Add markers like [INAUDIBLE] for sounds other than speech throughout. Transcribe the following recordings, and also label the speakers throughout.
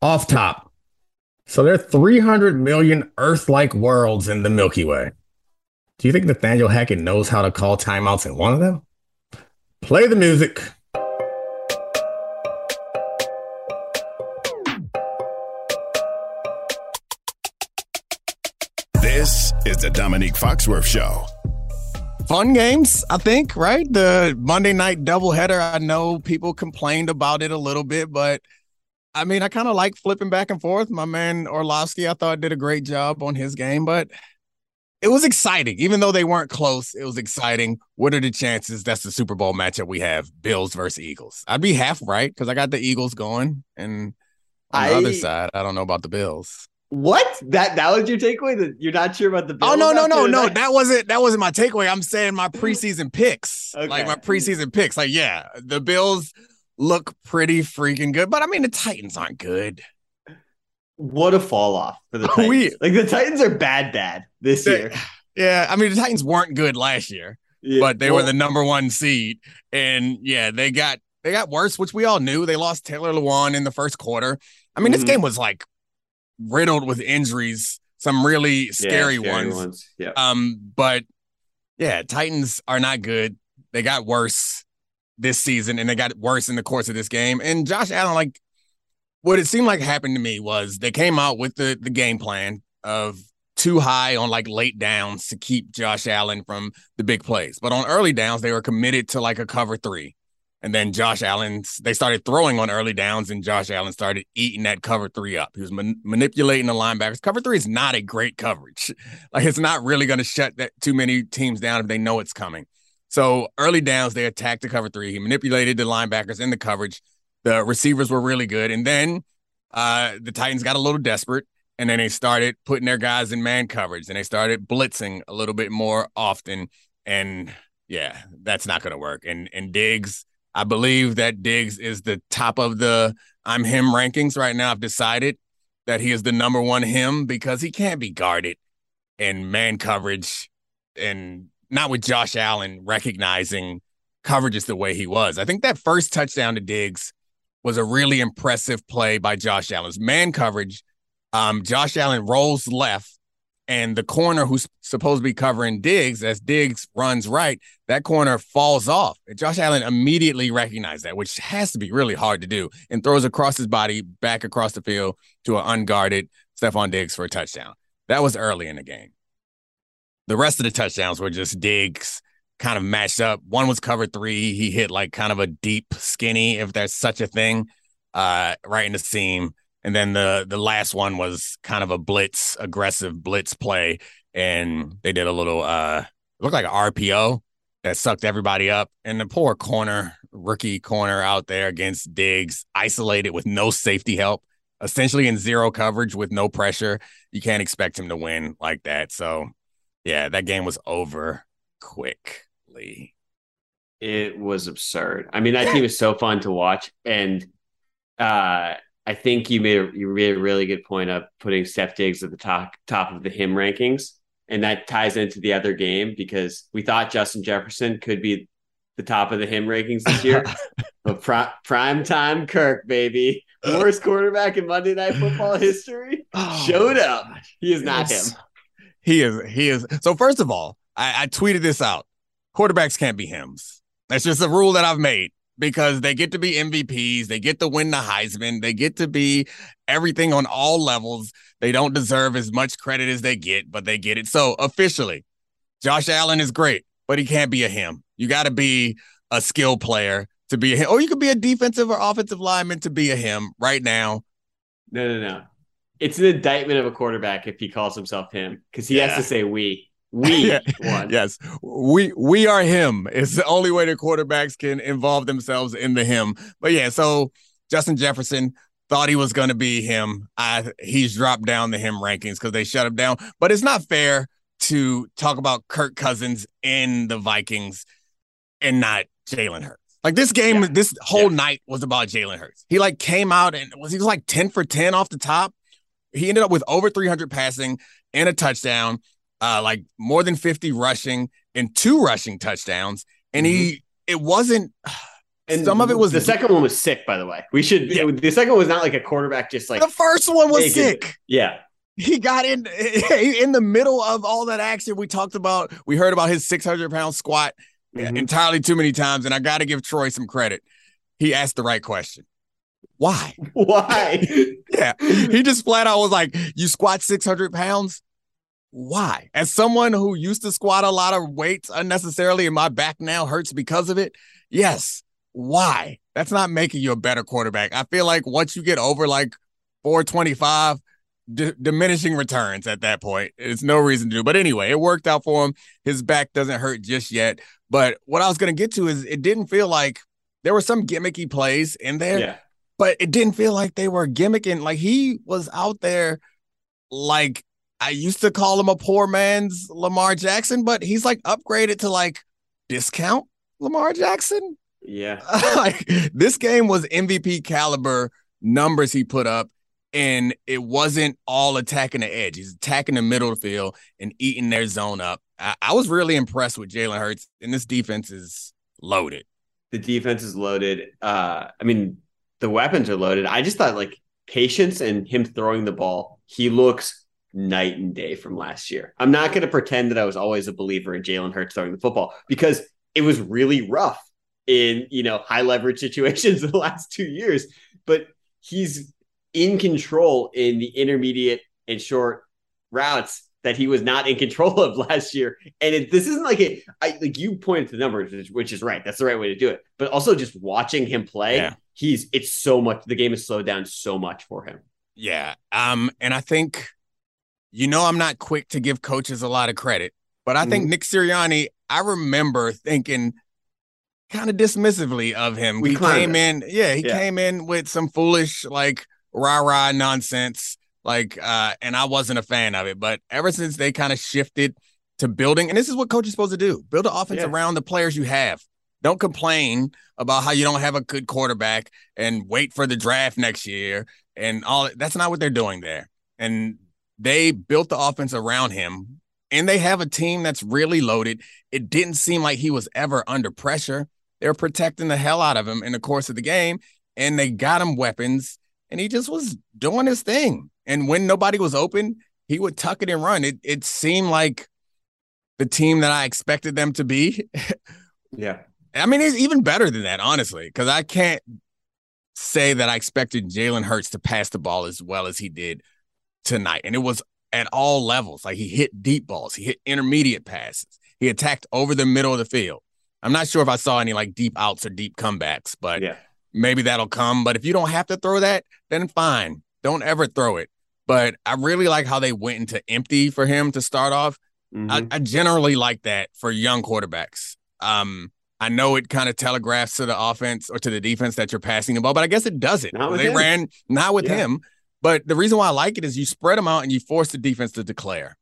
Speaker 1: off top. So there are 300 million Earth like worlds in the Milky Way. Do you think Nathaniel Hackett knows how to call timeouts in one of them? Play the music.
Speaker 2: This is the Dominique Foxworth Show.
Speaker 3: Fun games, I think, right? The Monday night doubleheader, I know people complained about it a little bit, but I mean, I kind of like flipping back and forth. My man Orlovsky, I thought, did a great job on his game, but it was exciting. Even though they weren't close, it was exciting. What are the chances that's the Super Bowl matchup we have? Bills versus Eagles. I'd be half right because I got the Eagles going. And on the
Speaker 4: I-
Speaker 3: other side, I don't know about the Bills.
Speaker 4: What? That that was your takeaway? That you're not sure about the oh, Bills?
Speaker 3: Oh no, no, no, no. That wasn't that wasn't my takeaway. I'm saying my [LAUGHS] preseason picks. Like my preseason picks. Like, yeah, the Bills look pretty freaking good. But I mean the Titans aren't good.
Speaker 4: What a fall off for the [LAUGHS] Titans.
Speaker 3: We-
Speaker 4: like the Titans are bad, bad this
Speaker 3: They-
Speaker 4: year. [LAUGHS]
Speaker 3: Yeah, I mean the Titans weren't good last year.
Speaker 4: Yeah,
Speaker 3: but they
Speaker 4: well,
Speaker 3: were the number one seed. And yeah, they got they got worse, which we all knew. They lost Taylor Lewan in the first quarter. I mean, this
Speaker 4: Mhm.
Speaker 3: game was like riddled with injuries, some really
Speaker 4: yeah,
Speaker 3: scary, ones.
Speaker 4: Yeah.
Speaker 3: Um, but yeah, Titans are not good. They got worse this season, and they got worse in the course of this game. And Josh Allen, like what it seemed like happened to me was they came out with the the game plan of too high on like late downs to keep Josh Allen from the big plays. But on early downs, they were committed to like a cover three. And then Josh Allen, they started throwing on early downs, and Josh Allen started eating that cover three up. He was man- manipulating the linebackers. Cover three is not a great coverage. [LAUGHS] Like it's not really going to shut that too many teams down if they know it's coming. So early downs, they attacked the cover three. He manipulated the linebackers in the coverage. The receivers were really good, and then uh, the Titans got a little desperate, and then they started putting their guys in man coverage, and they started blitzing a little bit more often. And yeah, that's not going to work. And and Diggs, I believe that Diggs is the top of the I'm him rankings right now. I've decided that he is the number one him because he can't be guarded in man coverage and not with Josh Allen recognizing coverages the way he was. I think that first touchdown to Diggs was a really impressive play by Josh Allen's man coverage. Um, Josh Allen rolls left, and the corner who's supposed to be covering Diggs, as Diggs runs right, that corner falls off. Josh Allen immediately recognized that, which has to be really hard to do, and throws across his body back across the field to an unguarded Stephon Diggs for a touchdown. That was early in the game. The rest of the touchdowns were just Diggs kind of matched up. One was cover three. He hit like kind of a deep skinny, if there's such a thing, uh, right in the seam. And then the the last one was kind of a blitz, aggressive blitz play, and they did a little uh, looked like an RPO that sucked everybody up. And the poor corner, rookie corner out there against Diggs, isolated with no safety help, essentially in zero coverage with no pressure. You can't expect him to win like that. So, yeah, that game was over quickly.
Speaker 4: It was absurd. I mean, that team is so fun to watch, and uh, I think you made a, you made a really good point of putting Steph Diggs at the top top of the him rankings, and that ties into the other game because we thought Justin Jefferson could be the top of the him rankings this year, [LAUGHS] but pri- prime time Kirk, baby, worst quarterback in Monday Night Football history, showed up. He is not him.
Speaker 3: He is. He is. So first of all, I, I tweeted this out. Quarterbacks can't be hymns. That's just a rule that I've made because they get to be MVPs. They get to win the Heisman. They get to be everything on all levels. They don't deserve as much credit as they get, but they get it. So officially, Josh Allen is great, but he can't be a him. You got to be a skill player to be a him, or you could be a defensive or offensive lineman to be a him right now.
Speaker 4: No, no, no. It's an indictment of a quarterback if he calls himself him because he
Speaker 3: Yeah.
Speaker 4: has to say we. [LAUGHS] We won.
Speaker 3: Yes, we we are him. It's the only way that quarterbacks can involve themselves in the him. But yeah, so Justin Jefferson thought he was going to be him. I he's dropped down the him rankings because they shut him down. But it's not fair to talk about Kirk Cousins in the Vikings and not Jalen Hurts. Like this game,
Speaker 4: Yeah.
Speaker 3: this whole
Speaker 4: Yeah.
Speaker 3: night was about Jalen Hurts. He like came out and was he was like ten for ten off the top. He ended up with over three hundred passing and a touchdown uh like more than 50 rushing and two rushing touchdowns and he it wasn't [SIGHS]
Speaker 4: And
Speaker 3: some of it was
Speaker 4: the second one was sick, by the way. We should
Speaker 3: Yeah.
Speaker 4: the second one was not like a quarterback just like
Speaker 3: the first one was
Speaker 4: naked.
Speaker 3: sick.
Speaker 4: Yeah.
Speaker 3: He got in [LAUGHS] in the middle of all that action. We talked about, we heard about his 600 pound squat
Speaker 4: Mhm.
Speaker 3: entirely too many times. And I got to give Troy some credit. He asked the right question. Why? [LAUGHS]
Speaker 4: Why? [LAUGHS]
Speaker 3: Yeah. He just flat out was like, You squat 600 pounds? Why? As someone who used to squat a lot of weights unnecessarily and my back now hurts because of it, yes. Why? That's not making you a better quarterback. I feel like once you get over like 425, d- diminishing returns at that point. It's no reason to do. But anyway, it worked out for him. His back doesn't hurt just yet. But what I was going to get to is it didn't feel like there were some gimmicky plays in there
Speaker 4: yeah.
Speaker 3: But it didn't feel like they were gimmicking. Like he was out there, like I used to call him a poor man's Lamar Jackson, but he's like upgraded to like discount Lamar Jackson.
Speaker 4: Yeah. [LAUGHS]
Speaker 3: like this game was MVP caliber numbers he put up, and it wasn't all attacking the edge. He's attacking the middle of the field and eating their zone up. I, I was really impressed with Jalen Hurts, and this defense is loaded.
Speaker 4: The defense is loaded. Uh I mean, the weapons are loaded. I just thought like patience and him throwing the ball, he looks night and day from last year. I'm not going to pretend that I was always a believer in Jalen Hurts throwing the football because it was really rough in you know high leverage [LAUGHS] situations the last two years. But he's in control in the intermediate and short routes that he was not in control of [LAUGHS] last year. And it, this isn't like a I like you pointed to the numbers, which, which is right. That's the right way to do it. But also just watching him play,
Speaker 3: Yeah.
Speaker 4: He's it's so much. The game is slowed down so much for him.
Speaker 3: Yeah. Um, and I think, you know, I'm not quick to give coaches a lot of credit, but I think Nick Sirianni, I remember thinking kind of dismissively of him.
Speaker 4: We
Speaker 3: he came in, yeah, he
Speaker 4: Yeah.
Speaker 3: came in with some foolish, like rah-rah nonsense. Like, uh, and I wasn't a fan of it. But ever since they kind of shifted to building, and this is what coach is supposed to do: build an offense
Speaker 4: Yeah.
Speaker 3: around the players you have. Don't complain about how you don't have a good quarterback and wait for the draft next year and all. That's not what they're doing there. And they built the offense around him, and they have a team that's really loaded. It didn't seem like he was ever under pressure. They're protecting the hell out of him in the course of the game, and they got him weapons, and he just was doing his thing. And when nobody was open, he would tuck it and run. It it seemed like the team that I expected them to be. [LAUGHS]
Speaker 4: Yeah.
Speaker 3: I mean, it's even better than that, honestly, because I can't say that I expected Jalen Hurts to pass the ball as well as he did tonight. And it was at all levels. Like he hit deep balls, he hit intermediate passes, he attacked over the middle of the field. I'm not sure if I saw any like deep outs or deep comebacks, but
Speaker 4: Yeah.
Speaker 3: maybe that'll come. But if you don't have to throw that, then fine. Don't ever throw it. But I really like how they went into empty for him to start off.
Speaker 4: Mhm.
Speaker 3: I, I generally like that for young quarterbacks. Um, I know it kind of telegraphs to the offense or to the defense that you're passing the ball, but I guess it doesn't. They
Speaker 4: him.
Speaker 3: ran not with
Speaker 4: Yeah.
Speaker 3: him. But the reason why I like it is you spread them out and you force the defense to declare.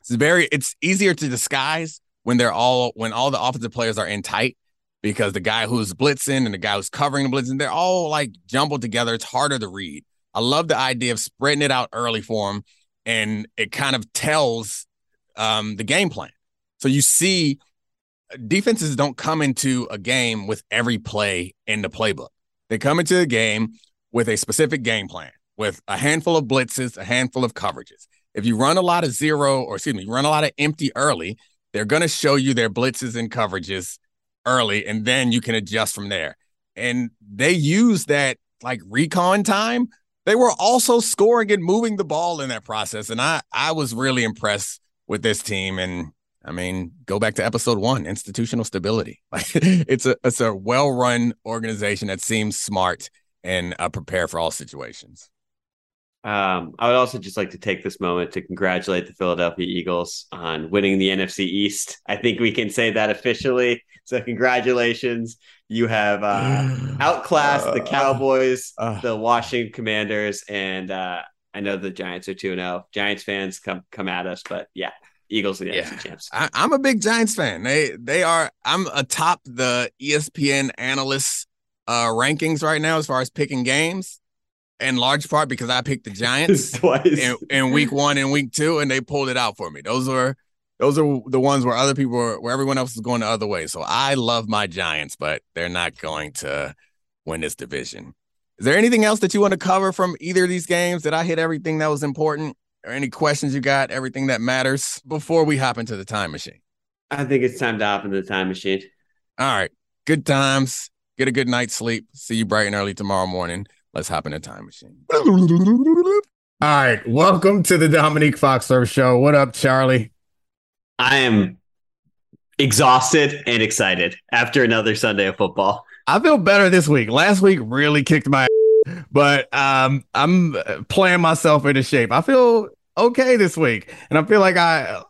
Speaker 3: It's very it's easier to disguise when they're all when all the offensive players are in tight because the guy who's blitzing and the guy who's covering the blitzing, they're all like jumbled together. It's harder to read. I love the idea of spreading it out early for them, and it kind of tells um, the game plan. So you see, defenses don't come into a game with every play in the playbook. They come into a game with a specific game plan, with a handful of blitzes, a handful of coverages. If you run a lot of zero, or excuse me, run a lot of empty early, they're going to show you their blitzes and coverages early, and then you can adjust from there. And they use that like recon time. They were also scoring and moving the ball in that process. And I, I was really impressed with this team. And I mean, go back to episode one, institutional stability. [LAUGHS] Like it's a it's a well-run organization that seems smart and uh, prepared for all situations.
Speaker 4: Um, I would also just like to take this moment to congratulate the Philadelphia Eagles on winning the NFC East. I think we can say that officially. So, congratulations. You have uh, [SIGHS] outclassed the Cowboys,
Speaker 3: Uh.
Speaker 4: the Washington Commanders, and uh, I know the Giants are 2 0. Giants fans come come at us, but yeah, Eagles are the
Speaker 3: Yeah.
Speaker 4: NFC champs.
Speaker 3: I, I'm a big Giants fan. They they are. I'm atop the ESPN analysts uh, rankings right now as far as picking games, in large part because I picked the Giants. [LAUGHS]
Speaker 4: Twice.
Speaker 3: in, in week one and week two, and they pulled it out for me. Those were
Speaker 5: those are the ones where other people are, where everyone else is going the other way. So I love my Giants, but they're not going to win this division. Is there anything else that you want to cover from either of these games? Did I hit everything that was important? Or any questions you got? Everything that matters before we hop into the time machine?
Speaker 4: I think it's time to hop into the time machine.
Speaker 5: All right. Good times. Get a good night's sleep. See you bright and early tomorrow morning. Let's hop in the time machine.
Speaker 3: All right. Welcome to the Dominique Foxworth Show. What up, Charlie?
Speaker 4: I am exhausted and excited after another Sunday of football.
Speaker 3: I feel better this week. Last week really kicked my ass, but um, I'm playing myself into shape. I feel okay this week. And I feel like I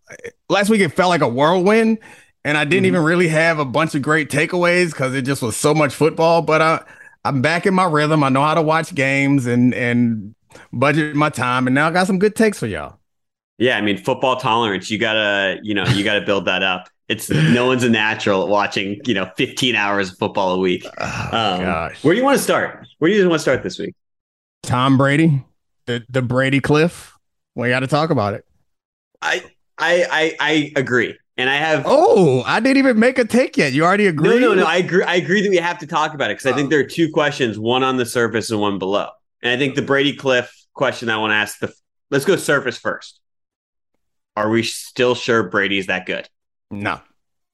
Speaker 3: last week it felt like a whirlwind and I didn't mm-hmm. even really have a bunch of great takeaways because it just was so much football. But I I'm back in my rhythm. I know how to watch games and and budget my time, and now I got some good takes for y'all.
Speaker 4: Yeah, I mean football tolerance. You gotta, you know, you gotta build that up. It's no one's a natural at watching, you know, 15 hours of football a week. Oh, um, gosh. Where do you want to start? Where do you want to start this week?
Speaker 3: Tom Brady, the the Brady Cliff. We got to talk about it.
Speaker 4: I I I, I agree. And I have
Speaker 3: oh, I didn't even make a take yet. You already agree?
Speaker 4: No, no, no. I agree. I agree that we have to talk about it because I think there are two questions, one on the surface and one below. And I think the Brady Cliff question I want to ask the let's go surface first. Are we still sure Brady's that good?
Speaker 3: No.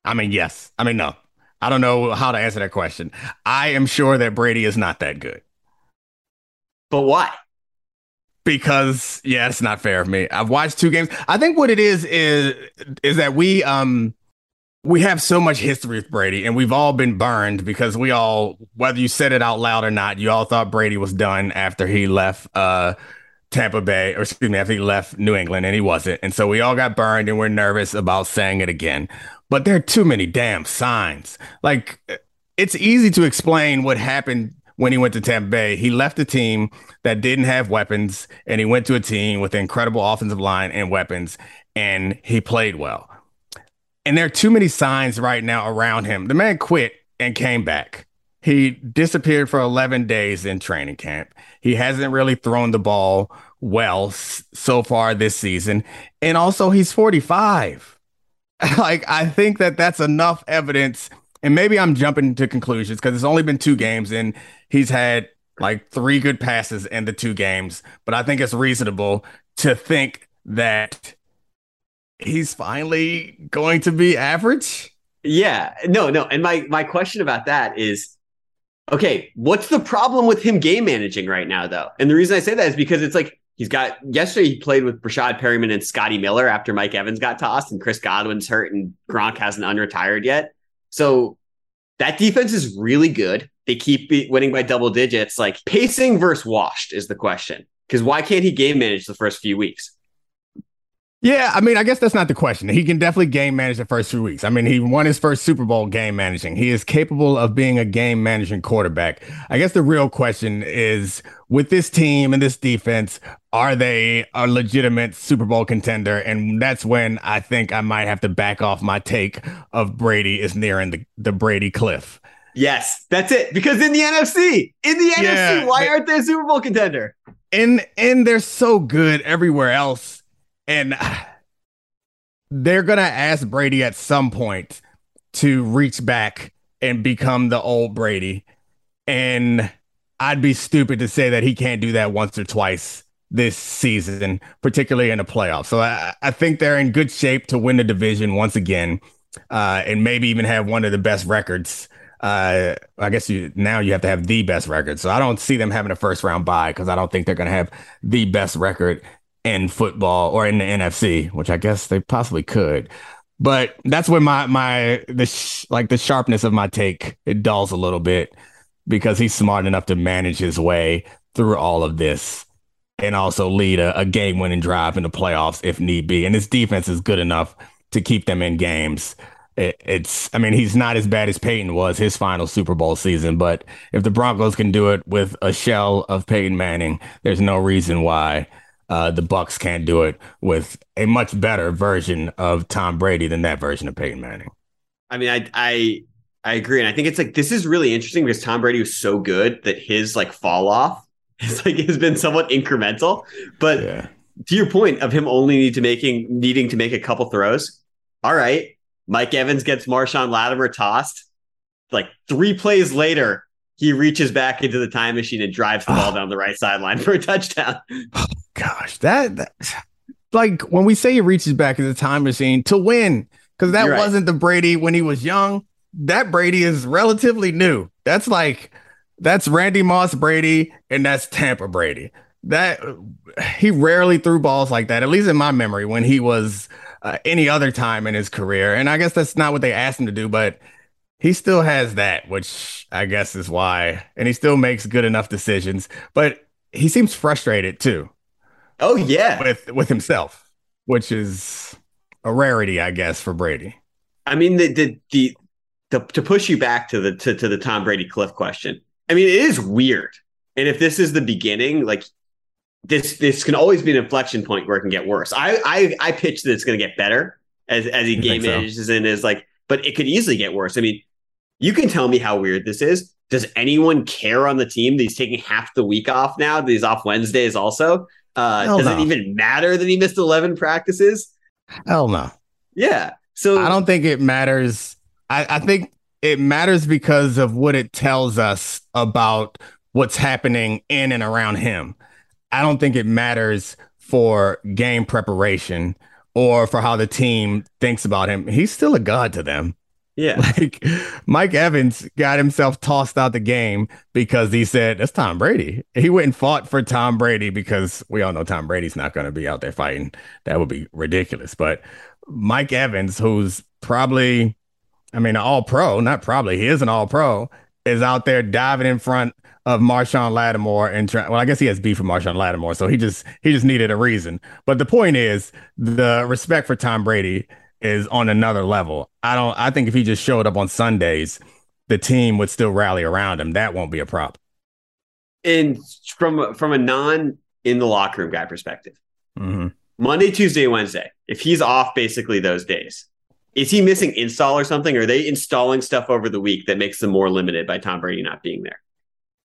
Speaker 3: I mean, yes. I mean, no. I don't know how to answer that question. I am sure that Brady is not that good.
Speaker 4: But why?
Speaker 3: because yeah, it's not fair of me. I've watched two games. I think what it is is is that we um we have so much history with Brady, and we've all been burned because we all, whether you said it out loud or not, you all thought Brady was done after he left uh Tampa Bay, or excuse me, after he left New England, and he wasn't. And so we all got burned, and we're nervous about saying it again. But there are too many damn signs. Like it's easy to explain what happened when he went to Tampa Bay. He left a team that didn't have weapons and he went to a team with incredible offensive line and weapons and he played well. And there are too many signs right now around him. The man quit and came back. He disappeared for 11 days in training camp. He hasn't really thrown the ball well so far this season. And also, he's 45. [LAUGHS] like, I think that that's enough evidence and maybe I'm jumping to conclusions because it's only been two games and he's had like three good passes in the two games. But I think it's reasonable to think that he's finally going to be average.
Speaker 4: Yeah, no, no. And my my question about that is okay, what's the problem with him game managing right now, though? And the reason I say that is because it's like he's got yesterday he played with Breshad Perriman and Scotty Miller after Mike Evans got tossed and Chris Godwin's hurt and Gronk hasn't unretired yet. So that defense is really good. They keep winning by double digits. Like pacing versus washed is the question. Because why can't he game manage the first few weeks?
Speaker 3: Yeah, I mean, I guess that's not the question. He can definitely game manage the first few weeks. I mean, he won his first Super Bowl game managing. He is capable of being a game managing quarterback. I guess the real question is with this team and this defense, are they a legitimate Super Bowl contender? And that's when I think I might have to back off my take of Brady is nearing the, the Brady cliff.
Speaker 4: Yes, that's it. Because in the NFC, in the yeah, NFC, why they, aren't they a Super Bowl contender?
Speaker 3: And and they're so good everywhere else and [SIGHS] they're going to ask Brady at some point to reach back and become the old Brady. And I'd be stupid to say that he can't do that once or twice this season, particularly in the playoffs. So I, I think they're in good shape to win the division once again, uh, and maybe even have one of the best records. Uh, I guess you now you have to have the best record. So I don't see them having a first round bye because I don't think they're going to have the best record in football or in the NFC, which I guess they possibly could. But that's where my my the sh- like the sharpness of my take it dulls a little bit because he's smart enough to manage his way through all of this and also lead a, a game winning drive in the playoffs if need be. And his defense is good enough to keep them in games. It, it's, I mean, he's not as bad as Peyton was his final Super Bowl season, but if the Broncos can do it with a shell of Peyton Manning, there's no reason why uh, the Bucs can't do it with a much better version of Tom Brady than that version of Peyton Manning.
Speaker 4: I mean, I I I agree, and I think it's like this is really interesting because Tom Brady was so good that his like fall off [LAUGHS] is like has been somewhat incremental. But yeah. to your point of him only need to making needing to make a couple throws, all right, Mike Evans gets Marshon Lattimore tossed. Like three plays later, he reaches back into the time machine and drives the ball down the right sideline [LAUGHS] for a touchdown.
Speaker 3: Gosh, that, that like when we say he reaches back into the time machine to win, because that
Speaker 4: right.
Speaker 3: wasn't the Brady when he was young. That Brady is relatively new. That's like that's Randy Moss Brady and that's Tampa Brady. That he rarely threw balls like that, at least in my memory, when he was uh, any other time in his career. And I guess that's not what they asked him to do, but he still has that, which I guess is why, and he still makes good enough decisions. But he seems frustrated too
Speaker 4: Oh yeah.
Speaker 3: with with himself, which is a rarity, I guess, for Brady.
Speaker 4: I mean the the the, the to push you back to the to, to the Tom Brady Cliff question. I mean, it is weird. And if this is the beginning, like this this can always be an inflection point where it can get worse. I I I pitch that it's gonna get better as as he game
Speaker 3: think so?
Speaker 4: manages and is like, but it could easily get worse. I mean, you can tell me how weird this is. Does anyone care on the team that he's taking half the week off now? That he's off Wednesdays also. Uh, does
Speaker 3: no.
Speaker 4: it even matter that he missed 11 practices?
Speaker 3: Hell no.
Speaker 4: Yeah. So
Speaker 3: I don't think it matters. I, I think it matters because of what it tells us about what's happening in and around him. I don't think it matters for game preparation or for how the team thinks about him. He's still a god to them.
Speaker 4: Yeah. [LAUGHS]
Speaker 3: Like Mike Evans got himself tossed out the game because he said, That's Tom Brady. He went and fought for Tom Brady because we all know Tom Brady's not going to be out there fighting. That would be ridiculous. But Mike Evans, who's probably, I mean, an all pro, not probably, he is an all pro, is out there diving in front of Marshon Lattimore and try, well, I guess he has beef with Marshon Lattimore, so he just he just needed a reason. But the point is, the respect for Tom Brady is on another level. I don't. I think if he just showed up on Sundays, the team would still rally around him. That won't be a problem.
Speaker 4: And from from a non in the locker room guy perspective,
Speaker 3: Mhm.
Speaker 4: Monday, Tuesday, Wednesday, if he's off basically those days, is he missing install or something? Or are they installing stuff over the week that makes them more limited by Tom Brady not being there?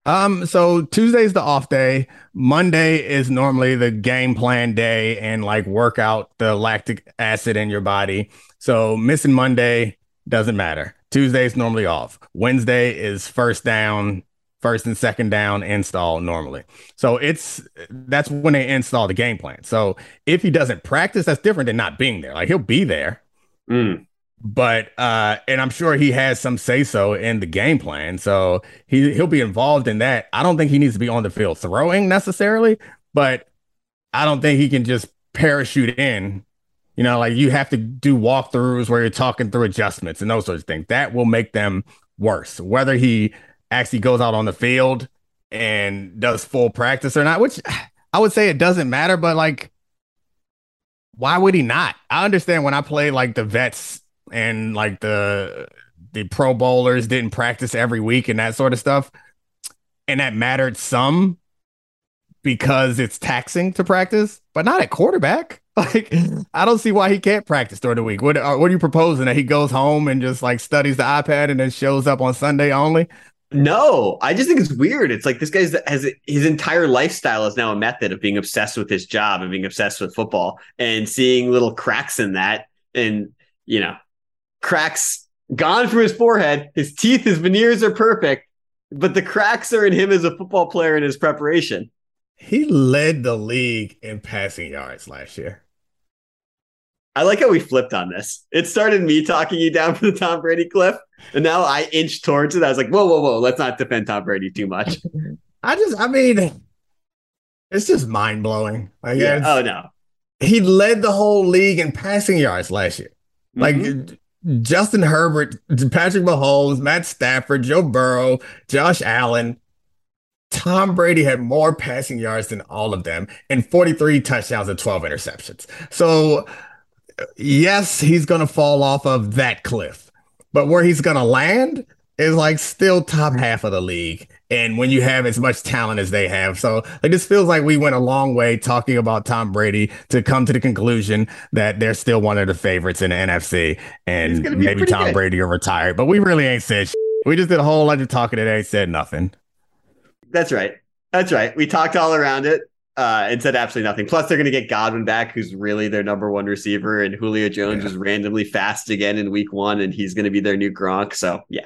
Speaker 3: Um, so Tuesday's the off day. Monday is normally the game plan day and like work out the lactic acid in your body. So missing Monday doesn't matter. Tuesday's normally off. Wednesday is first down, first and second down install normally. So it's that's when they install the game plan. So if he doesn't practice, that's different than not being there. Like he'll be there,
Speaker 4: Mm.
Speaker 3: But uh and I'm sure he has some say so in the game plan. So he he'll be involved in that. I don't think he needs to be on the field throwing necessarily, but I don't think he can just parachute in. You know, like you have to do walkthroughs where you're talking through adjustments and those sorts of things. That will make them worse. Whether he actually goes out on the field and does full practice or not, which I would say it doesn't matter, but like why would he not? I understand when I play like the vets and like the the pro bowlers didn't practice every week and that sort of stuff. And that mattered some because it's taxing to practice, but not at quarterback. [LAUGHS] Like I don't see why he can't practice during the week. What uh, what are you proposing that he goes home and just like studies the iPad and then shows up on Sunday only?
Speaker 4: No, I just think it's weird. It's like this guy's has his entire lifestyle is now a method of being obsessed with his job and being obsessed with football and seeing little cracks in that. And, you know, cracks gone from his forehead. His teeth, his veneers are perfect, but the cracks are in him as a football player in his preparation.
Speaker 3: He led the league in passing yards last year.
Speaker 4: I like how we flipped on this. It started me talking you down [LAUGHS] for the Tom Brady cliff, and now I inched towards it. I was like, whoa, whoa, whoa, let's not defend Tom Brady too much. [LAUGHS]
Speaker 3: I just, I mean, it's just mind blowing. Like,
Speaker 4: Yeah. Oh, no.
Speaker 3: he led the whole league in passing yards last year. Like
Speaker 4: Mhm.
Speaker 3: Justin Herbert, Patrick Mahomes, Matt Stafford, Joe Burrow, Josh Allen. Tom Brady had more passing yards than all of them and 43 touchdowns and 12 interceptions. So, yes, he's going to fall off of that cliff, but where he's going to land is like still top half of the league. And when you have as much talent as they have. So, like, this feels like we went a long way talking about Tom Brady to come to the conclusion that they're still one of the favorites in the NFC and maybe Tom
Speaker 4: good.
Speaker 3: Brady will retire. But we really ain't said shit. We just did a whole lot of talking today, said nothing.
Speaker 4: That's right. That's right. We talked all around it. uh, and said absolutely nothing. Plus, they're going to get Godwin back, who's really their number one receiver, and Julio Jones
Speaker 3: Yeah.
Speaker 4: is randomly fast again in week one, and he's going to be their new Gronk. So, yeah.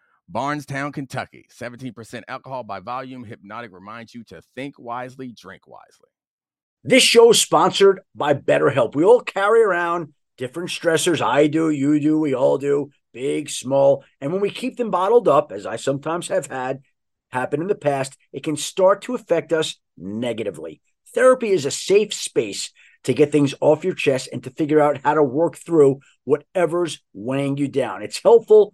Speaker 5: Bardstown, Kentucky. 17% alcohol by volume. Hpnotiq reminds you to think wisely, drink wisely.
Speaker 6: This show is sponsored by BetterHelp. We all carry around different stressors. I do, you do, we all do, big, small. And when we keep them bottled up, as I sometimes have had happen in the past, it can start to affect us negatively. Therapy is a safe space to get things off your chest and to figure out how to work through whatever's weighing you down. It's helpful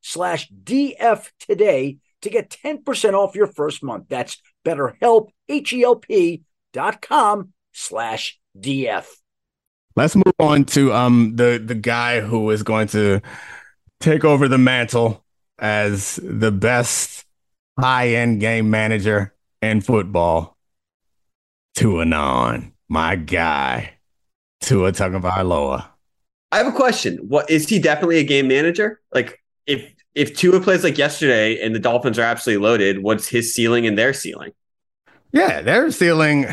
Speaker 6: slash DF today to get 10% off your first month. That's betterhelp, H-E-L-P dot com slash DF.
Speaker 3: Let's move on to um the the guy who is going to take over the mantle as the best high end game manager in football. Tuanon, my guy, Tua Tagovailoa.
Speaker 4: I have a question. What is he definitely a game manager? Like if if Tua plays like yesterday and the Dolphins are absolutely loaded, what's his ceiling and their ceiling?
Speaker 3: Yeah, their ceiling.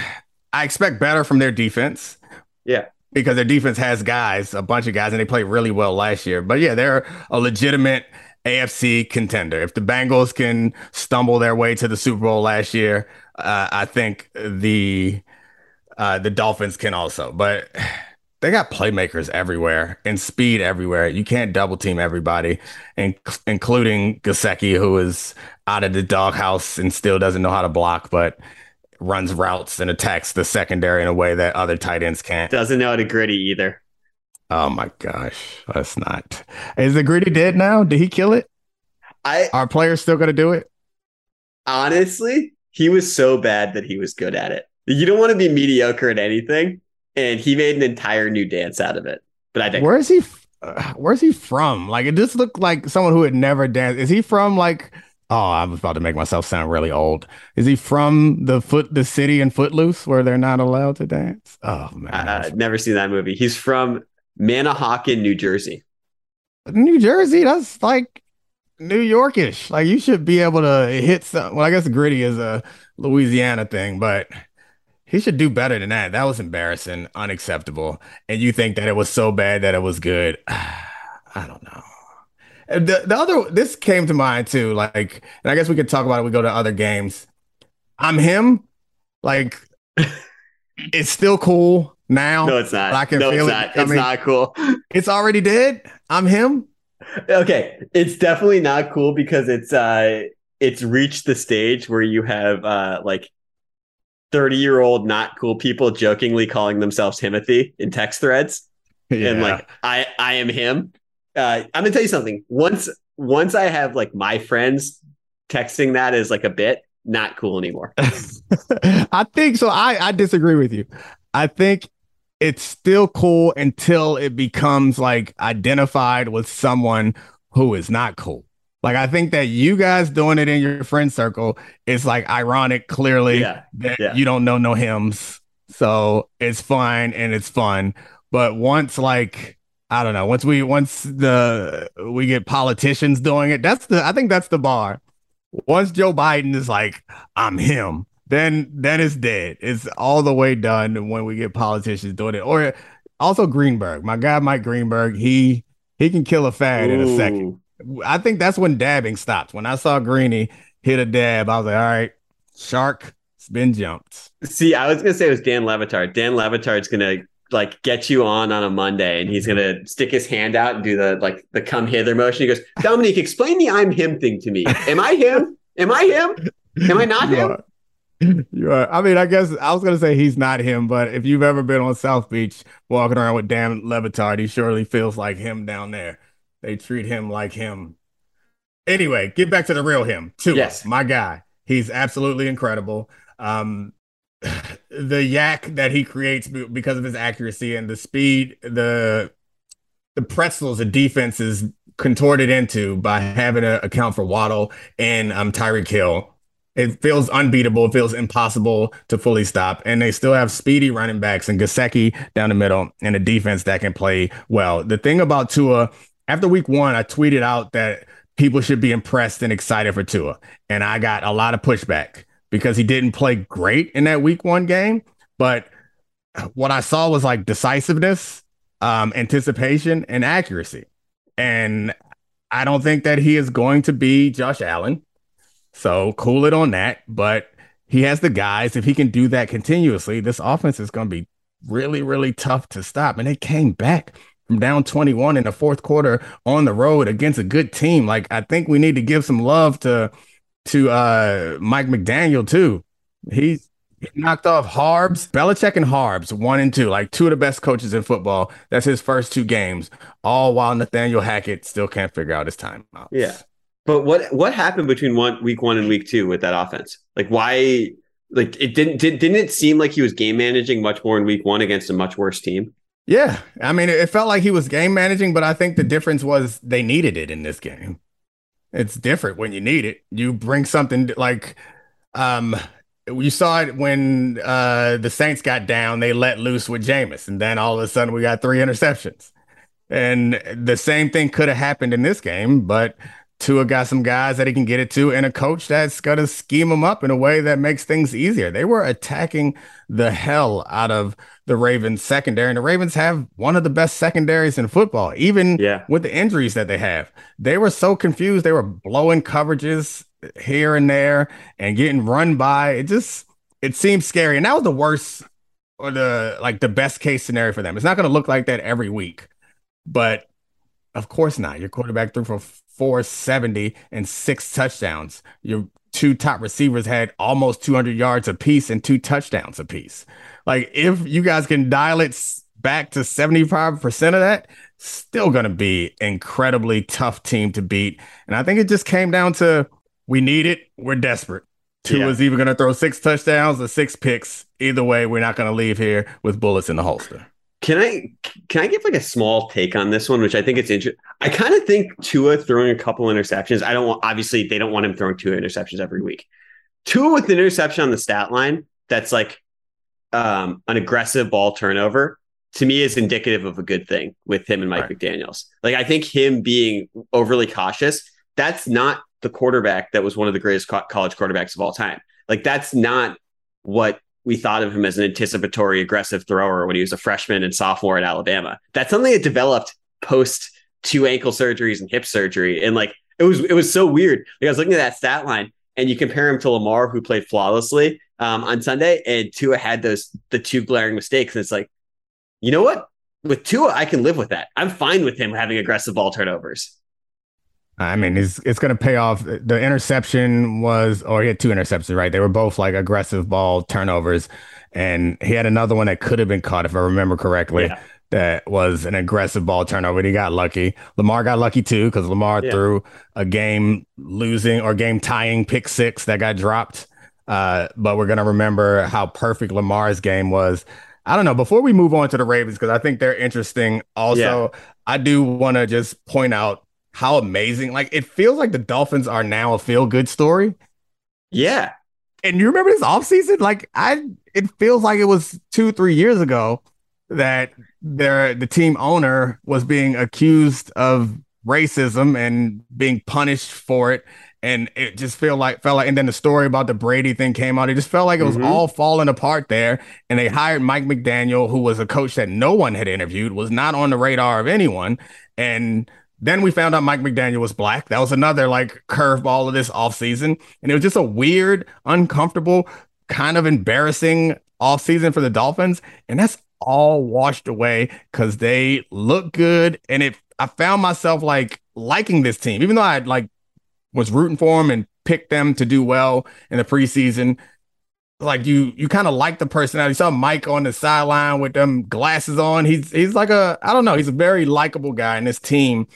Speaker 3: I expect better from their defense.
Speaker 4: Yeah.
Speaker 3: because their defense has guys, a bunch of guys, and they played really well last year. But yeah, they're a legitimate AFC contender. If the Bengals can stumble their way to the Super Bowl last year, uh, I think the uh, the Dolphins can also. But they got playmakers everywhere and speed everywhere. You can't double team everybody, in- including Gesicki, who is out of the doghouse and still doesn't know how to block, but runs routes and attacks the secondary in a way that other tight ends can't.
Speaker 4: Doesn't know how to griddy either.
Speaker 3: Oh my gosh, that's not. Is the griddy dead now? Did he kill it?
Speaker 4: I
Speaker 3: Are players still going to do it?
Speaker 4: honestly, he was so bad that he was good at it. You don't want to be mediocre at anything, and he made an entire new dance out of it. But I think
Speaker 3: Where is he? Uh, [SIGHS] where's he from? Like it just looked like someone who had never danced. Is he from like? Oh, I was about to make myself sound really old. Is he from the foot, the city in Footloose where they're not allowed to dance? Oh man,
Speaker 4: uh, I've never seen that movie. He's from Manahawkin, New Jersey.
Speaker 3: New Jersey, that's like New Yorkish. Like you should be able to hit some. Well, I guess griddy is a Louisiana thing, but he should do better than that. That was embarrassing, unacceptable. And you think that it was so bad that it was good? [SIGHS] I don't know. The the other this came to mind too. Like, and I guess we could talk about it. We go to other games. I'm him. Like, [LAUGHS] it's still cool now.
Speaker 4: No, it's not.
Speaker 3: I can
Speaker 4: no,
Speaker 3: feel
Speaker 4: it's
Speaker 3: it
Speaker 4: not. It's not cool.
Speaker 3: It's already dead. I'm him.
Speaker 4: okay, it's definitely not cool because it's uh it's reached the stage where you have uh like 30 year old not cool people jokingly calling themselves Timothy in text threads. And like I I am him. Uh I'm gonna tell you something. Once once I have like my friends texting that as like a bit, not cool anymore. [LAUGHS]
Speaker 3: I think so. I, I disagree with you. I think it's still cool until it becomes like identified with someone who is not cool. Like I think that you guys doing it in your friend circle is like ironic, clearly
Speaker 4: Yeah.
Speaker 3: that
Speaker 4: yeah.
Speaker 3: you don't know no hymns. So it's fine and it's fun. But once like I don't know, once we once the we get politicians doing it, that's the I think that's the bar. Once Joe Biden is like, I'm him, then then it's dead. It's all the way done when we get politicians doing it. Or also Greenberg, my guy Mike Greenberg, he he can kill a fad in a second. I think that's when dabbing stopped. When I saw Greeny hit a dab, I was like, all right, shark, It's been jumped.
Speaker 4: See, I was gonna say it was Dan Le Dan Le Batard's gonna like get you on on a Monday, and he's gonna stick his hand out and do the like the come hither motion. He goes, Dominique, explain the I'm him thing to me. Am I him? Am I him? Am I not him?
Speaker 3: are. You are. I mean, I guess I was gonna say he's not him, but if you've ever been on South Beach walking around with Dan Le Batard, he surely feels like him down there. They treat him like him. Anyway, get back to the real him. Tua,
Speaker 4: Yes.
Speaker 3: my guy. He's absolutely incredible. Um, [SIGHS] the YAC that he creates because of his accuracy and the speed, the the pretzels the defense is contorted into by having to account for Waddle and um Tyreek Hill. It feels unbeatable. It feels impossible to fully stop. And they still have speedy running backs and Gesicki down the middle and a defense that can play well. The thing about Tua, after week one, I tweeted out that people should be impressed and excited for Tua. And I got a lot of pushback because he didn't play great in that week one game. But what I saw was like decisiveness, um, anticipation, and accuracy. And I don't think that he is going to be Josh Allen. So cool it on that. But he has the guys. If he can do that continuously, this offense is going to be really, really tough to stop. And they came back from down 21 in the fourth quarter on the road against a good team. Like I think we need to give some love to to uh Mike McDaniel too. He's he knocked off Harbs, Belichick and Harbs, one and two, like two of the best coaches in football. That's his first two games, all while Nathaniel Hackett still can't figure out his timeouts.
Speaker 4: Yeah. But what what happened between one week one and week two with that offense? Like why like it didn't did, didn't it seem like he was game managing much more in week one against a much worse team?
Speaker 3: Yeah. I mean, it felt like he was game managing, but I think the difference was they needed it in this game. It's different when you need it. You bring something like um you saw it when uh the Saints got down, they let loose with Jameis, and then all of a sudden we got three interceptions. And the same thing could have happened in this game, but Tua got some guys that he can get it to, and a coach that's going to scheme them up in a way that makes things easier. They were attacking the hell out of the Ravens secondary, and the Ravens have one of the best secondaries in football, even
Speaker 4: Yeah.
Speaker 3: with the injuries that they have. They were so confused. They were blowing coverages here and there and getting run by. It just it seemed scary. And that was the worst or the like the best case scenario for them. It's not going to look like that every week. But of course not. Your quarterback threw for 470 and six touchdowns. Your two top receivers had almost 200 yards apiece and two touchdowns apiece. Like if you guys can dial it back to 75% of that, still going to be incredibly tough team to beat. And I think it just came down to we need it. We're desperate. Tua
Speaker 4: Yeah.
Speaker 3: is either going to throw six touchdowns or six picks. Either way, we're not going to leave here with bullets in the holster.
Speaker 4: Can I can I give like a small take on this one, which I think it's interesting. I kind of think Tua throwing a couple interceptions. I don't want obviously they don't want him throwing two interceptions every week. Tua with an interception on the stat line that's like um, an aggressive ball turnover to me is indicative of a good thing with him and Mike
Speaker 3: Right.
Speaker 4: McDaniels. Like I think him being overly cautious, that's not the quarterback that was one of the greatest co- college quarterbacks of all time. Like that's not what we thought of him as an anticipatory aggressive thrower when he was a freshman and sophomore at Alabama. That's something that developed post two ankle surgeries and hip surgery. And like it was it was so weird. Like I was looking at that stat line and you compare him to Lamar who played flawlessly um, on Sunday and Tua had those the two glaring mistakes. And it's like, you know what? With Tua, I can live with that. I'm fine with him having aggressive ball turnovers.
Speaker 3: I mean, it's it's going to pay off. The interception was, or he had two interceptions, right? They were both like aggressive ball turnovers, and he had another one that could have been caught if I remember correctly.
Speaker 4: Yeah.
Speaker 3: That was an aggressive ball turnover. He got lucky. Lamar got lucky too because Lamar
Speaker 4: Yeah.
Speaker 3: threw a game losing or game tying pick six that got dropped. Uh, but we're gonna remember how perfect Lamar's game was. I don't know. Before we move on to the Ravens, because I think they're interesting. Also, I do want to just point out how amazing. Like it feels like the Dolphins are now a feel good story.
Speaker 4: Yeah.
Speaker 3: And you remember this offseason? Like I it feels like it was two, three years ago that their the team owner was being accused of racism and being punished for it. And it just felt like felt like and then the story about the Brady thing came out. It just felt like it was
Speaker 4: Mhm.
Speaker 3: all falling apart there. And they hired Mike McDaniel, who was a coach that no one had interviewed, was not on the radar of anyone. And then we found out Mike McDaniel was black. That was another like curveball of this offseason. And it was just a weird, uncomfortable kind of embarrassing off season for the Dolphins, and that's all washed away because they look good. And it, I found myself like liking this team, even though I like was rooting for them and picked them to do well in the preseason. Like you, you kind of like the personality. You saw Mike on the sideline with them glasses on. He's he's like a I don't know. He's a very likable guy, and this team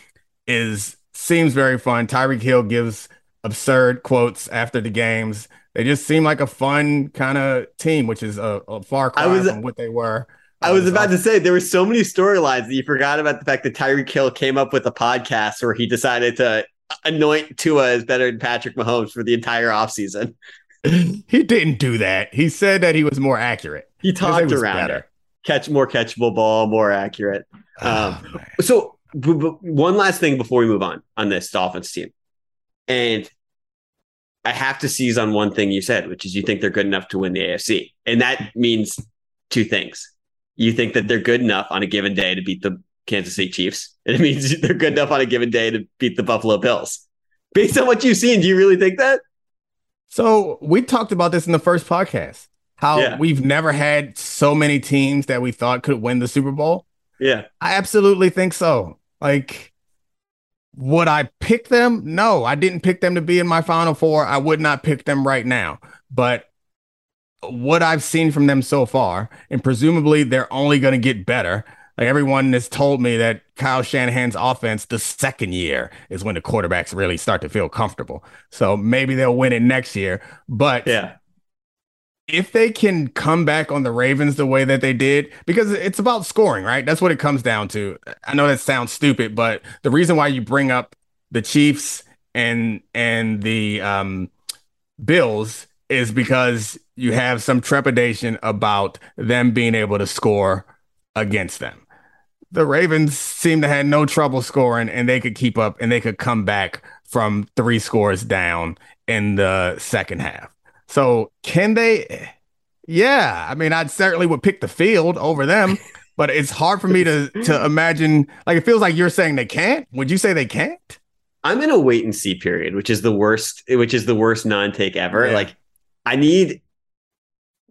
Speaker 3: is seems very fun. Tyreek Hill gives absurd quotes after the games. They just seem like a fun kind of team, which is a, a far cry
Speaker 4: was-
Speaker 3: from what they were.
Speaker 4: I was about to say there were so many storylines that you forgot about the fact that Tyreek Hill came up with a podcast where he decided to anoint Tua as better than Patrick Mahomes for the entire offseason. [LAUGHS]
Speaker 3: he didn't do that. He said that he was more accurate.
Speaker 4: He talked
Speaker 3: was
Speaker 4: around
Speaker 3: better.
Speaker 4: it. Catch more catchable ball, more accurate. Um,
Speaker 3: Oh.
Speaker 4: So, b- b- one last thing before we move on on this Dolphins team, and I have to seize on one thing you said, which is you think they're good enough to win the AFC, and that means two things. You think that they're good enough on a given day to beat the Kansas City Chiefs, and it means [LAUGHS] they're good enough on a given day to beat the Buffalo Bills. Based on what you've seen, do you really think that?
Speaker 3: So we talked about this in the first podcast. How
Speaker 4: Yeah.
Speaker 3: we've never had so many teams that we thought could win the Super Bowl.
Speaker 4: Yeah,
Speaker 3: I absolutely think so. Like, would I pick them? No, I didn't pick them to be in my final four. I would not pick them right now. But what I've seen from them so far, and presumably they're only going to get better. Like everyone has told me that Kyle Shanahan's offense, the second year is when the quarterbacks really start to feel comfortable. So maybe they'll win it next year. But
Speaker 4: yeah,
Speaker 3: if they can come back on the Ravens the way that they did, because it's about scoring, right? That's what it comes down to. I know that sounds stupid, but the reason why you bring up the Chiefs and and the um, Bills is because you have some trepidation about them being able to score against them. The Ravens seem to have no trouble scoring, and they could keep up, and they could come back from three scores down in the second half. So can they? Yeah, I mean, I certainly would pick the field over them, [LAUGHS] but it's hard for me to to imagine. Like, it feels like you're saying they can't. Would you say they can't?
Speaker 4: I'm in a wait and see period, which is the worst, which is the worst non take ever.
Speaker 3: Yeah.
Speaker 4: Like, I need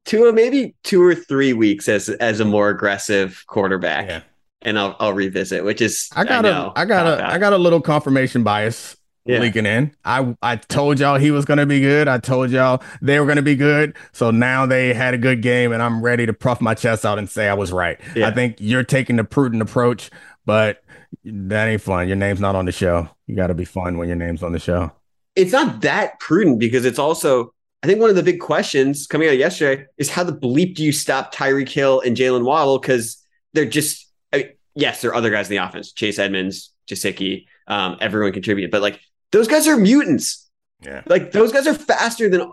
Speaker 4: two, maybe two or three weeks as as a more aggressive quarterback,
Speaker 3: Yeah.
Speaker 4: and I'll I'll revisit. Which is
Speaker 3: I got
Speaker 4: know,
Speaker 3: a, I got a. I got a little confirmation bias
Speaker 4: Yeah.
Speaker 3: leaking in. I I told y'all he was gonna be good. I told y'all they were gonna be good. So now they had a good game, and I'm ready to puff my chest out and say I was right.
Speaker 4: Yeah.
Speaker 3: I think you're taking the prudent approach, but that ain't fun. Your name's not on the show. You got to be fun when your name's on the show.
Speaker 4: It's not that prudent because it's also. I think one of the big questions coming out of yesterday is how the bleep do you stop Tyreek Hill and Jaylen Waddle because they're just I mean, yes, there are other guys in the offense, Chase Edmonds, Gesicki, um, everyone contributed, but like those guys are mutants.
Speaker 3: Yeah.
Speaker 4: like those guys are faster than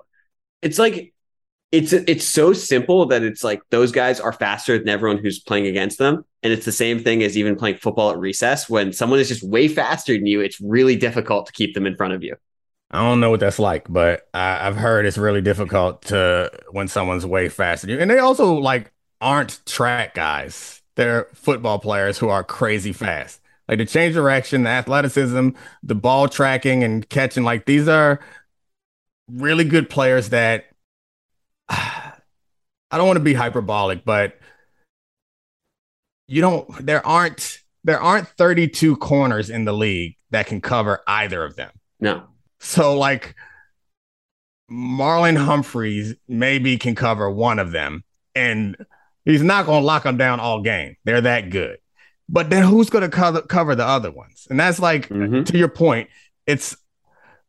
Speaker 4: it's like it's it's so simple that it's like those guys are faster than everyone who's playing against them and it's the same thing as even playing football at recess when someone is just way faster than you it's really difficult to keep them in front of you
Speaker 3: I don't know what that's like, but I, I've heard it's really difficult to when someone's way faster than you. And they also like aren't track guys. They're football players who are crazy fast. Like the change direction, the athleticism, the ball tracking and catching. Like these are really good players that [SIGHS] I don't want to be hyperbolic, but you don't there aren't there aren't 32 corners in the league that can cover either of them.
Speaker 4: no
Speaker 3: So like Marlon Humphreys maybe can cover one of them, and he's not going to lock them down all game. They're that good. But then who's going to cover cover the other ones? And that's like
Speaker 4: Mhm.
Speaker 3: to your point. It's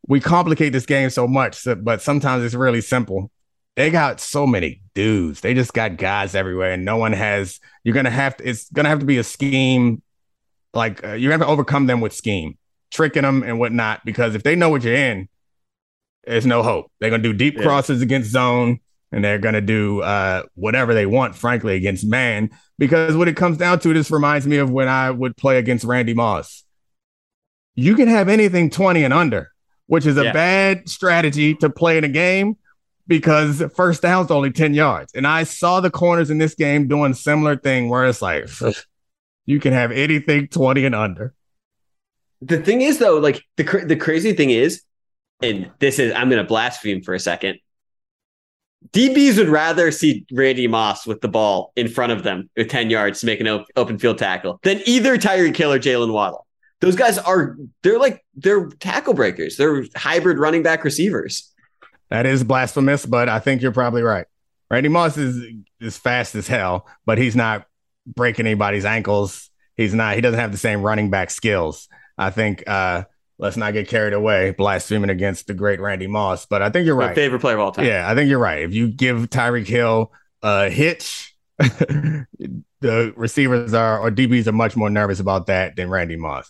Speaker 3: we complicate this game so much, so- but sometimes it's really simple. They got so many dudes. They just got guys everywhere, and no one has. You're gonna have to. It's gonna have to be a scheme. Like uh, you're gonna have to overcome them with scheme, tricking them and whatnot. Because if they know what you're in, there's no hope. They're gonna do deep
Speaker 4: Yeah.
Speaker 3: crosses against zone, and they're gonna do uh, whatever they want, frankly, against man. Because what it comes down to, this reminds me of when I would play against Randy Moss. You can have anything 20 and under, which is a
Speaker 4: Yeah.
Speaker 3: bad strategy to play in a game because first down's only 10 yards. And I saw the corners in this game doing similar thing where it's like you can have anything 20 and under.
Speaker 4: the thing is though like the cra- the crazy thing is and this is i'm going to blaspheme for a second DBs would rather see Randy Moss with the ball in front of them with 10 yards to make an op- open field tackle than either Tyreek Hill or Jaylen Waddle. Those guys are, they're like, they're tackle breakers. They're hybrid running back receivers.
Speaker 3: That is blasphemous, but I think you're probably right. Randy Moss is is fast as hell, but he's not breaking anybody's ankles. He's not. He doesn't have the same running back skills. I think. uh Let's not get carried away blaspheming against the great Randy Moss. But I think you're
Speaker 4: My
Speaker 3: right.
Speaker 4: favorite player of all time.
Speaker 3: Yeah, I think you're right. If you give Tyreek Hill a hitch, [LAUGHS] the receivers are or DBs are much more nervous about that than Randy Moss.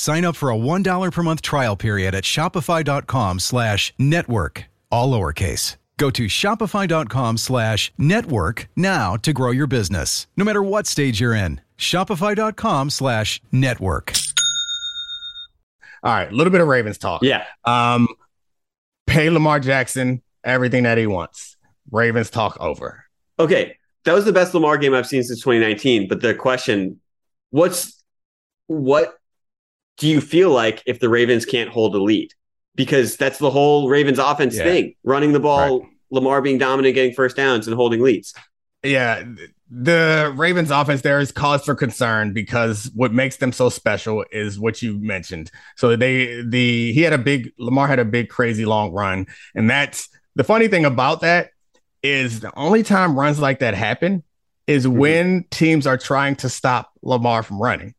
Speaker 7: Sign up for a $1 per month trial period at shopify.com slash network, all lowercase. Go to shopify.com slash network now to grow your business, no matter what stage you're in. Shopify.com slash network.
Speaker 3: All right, a little bit of Ravens talk.
Speaker 4: Yeah.
Speaker 3: Um, pay Lamar Jackson everything that he wants. Ravens talk over.
Speaker 4: Okay. That was the best Lamar game I've seen since 2019. But the question, what's what do you feel like if the Ravens can't hold a lead? Because that's the whole Ravens offense
Speaker 3: Yeah.
Speaker 4: thing. Running the ball, Lamar being dominant, getting first downs and holding leads.
Speaker 3: Yeah, the Ravens offense there is cause for concern because what makes them so special is what you mentioned. So they the he had a big Lamar had a big crazy long run and that's the funny thing about that is the only time runs like that happen is mm-hmm. when teams are trying to stop Lamar from running.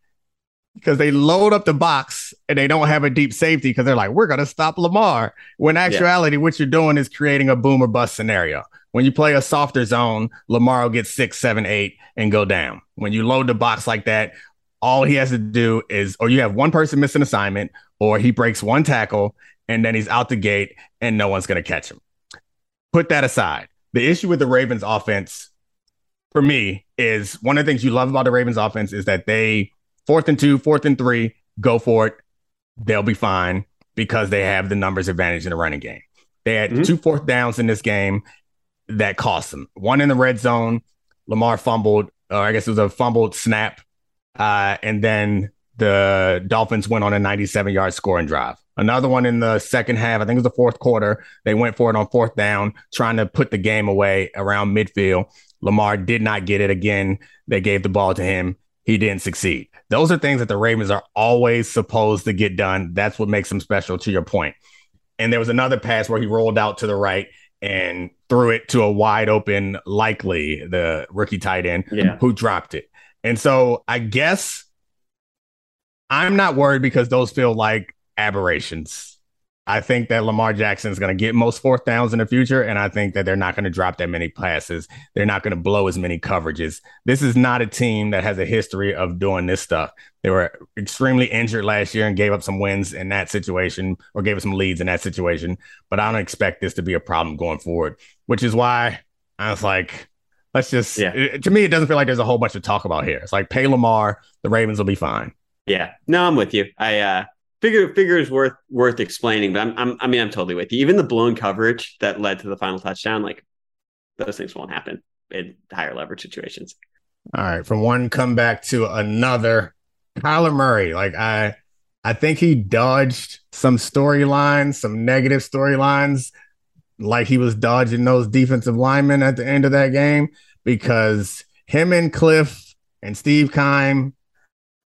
Speaker 3: Because they load up the box and they don't have a deep safety because they're like, we're going to stop Lamar. When actuality, what you're doing is creating a boom or bust scenario. When you play a softer zone, Lamar will get six, seven, eight, and go down. When you load the box like that, all he has to do is, or you have one person miss an assignment, or he breaks one tackle, and then he's out the gate, and no one's going to catch him. Put that aside. The issue with the Ravens offense, for me, is one of the things you love about the Ravens offense is that they fourth and two, fourth and three, go for it. They'll be fine because they have the numbers advantage in the running game. They had
Speaker 4: Mhm.
Speaker 3: two fourth downs in this game that cost them. One in the red zone, Lamar fumbled, or I guess it was a fumbled snap. Uh, and then the Dolphins went on a 97 yard scoring drive. Another one in the second half, I think it was the fourth quarter. They went for it on fourth down, trying to put the game away around midfield. Lamar did not get it again. They gave the ball to him. He didn't succeed. Those are things that the Ravens are always supposed to get done. That's what makes them special, to your point. And there was another pass where he rolled out to the right and threw it to a wide open, likely the rookie tight end
Speaker 4: Yeah.
Speaker 3: who dropped it. And so I guess I'm not worried because those feel like aberrations. I think that Lamar Jackson is going to get most fourth downs in the future, and I think that they're not going to drop that many passes. They're not going to blow as many coverages. This is not a team that has a history of doing this stuff. They were extremely injured last year and gave up some wins in that situation, or gave us some leads in that situation. But I don't expect this to be a problem going forward, which is why I was like, let's just.
Speaker 4: Yeah.
Speaker 3: it- to me, it doesn't feel like there's a whole bunch to talk about here. It's like pay Lamar, the Ravens will be fine.
Speaker 4: Yeah. No, I'm with you. I uh figure figure is worth worth explaining, but I'm, I'm I mean I'm totally with you. Even the blown coverage that led to the final touchdown, like those things won't happen in higher leverage situations.
Speaker 3: All right, from one comeback to another. Kyler Murray, like I, I think he dodged some storylines, some negative storylines, like he was dodging those defensive linemen at the end of that game because him and Cliff and Steve Keim,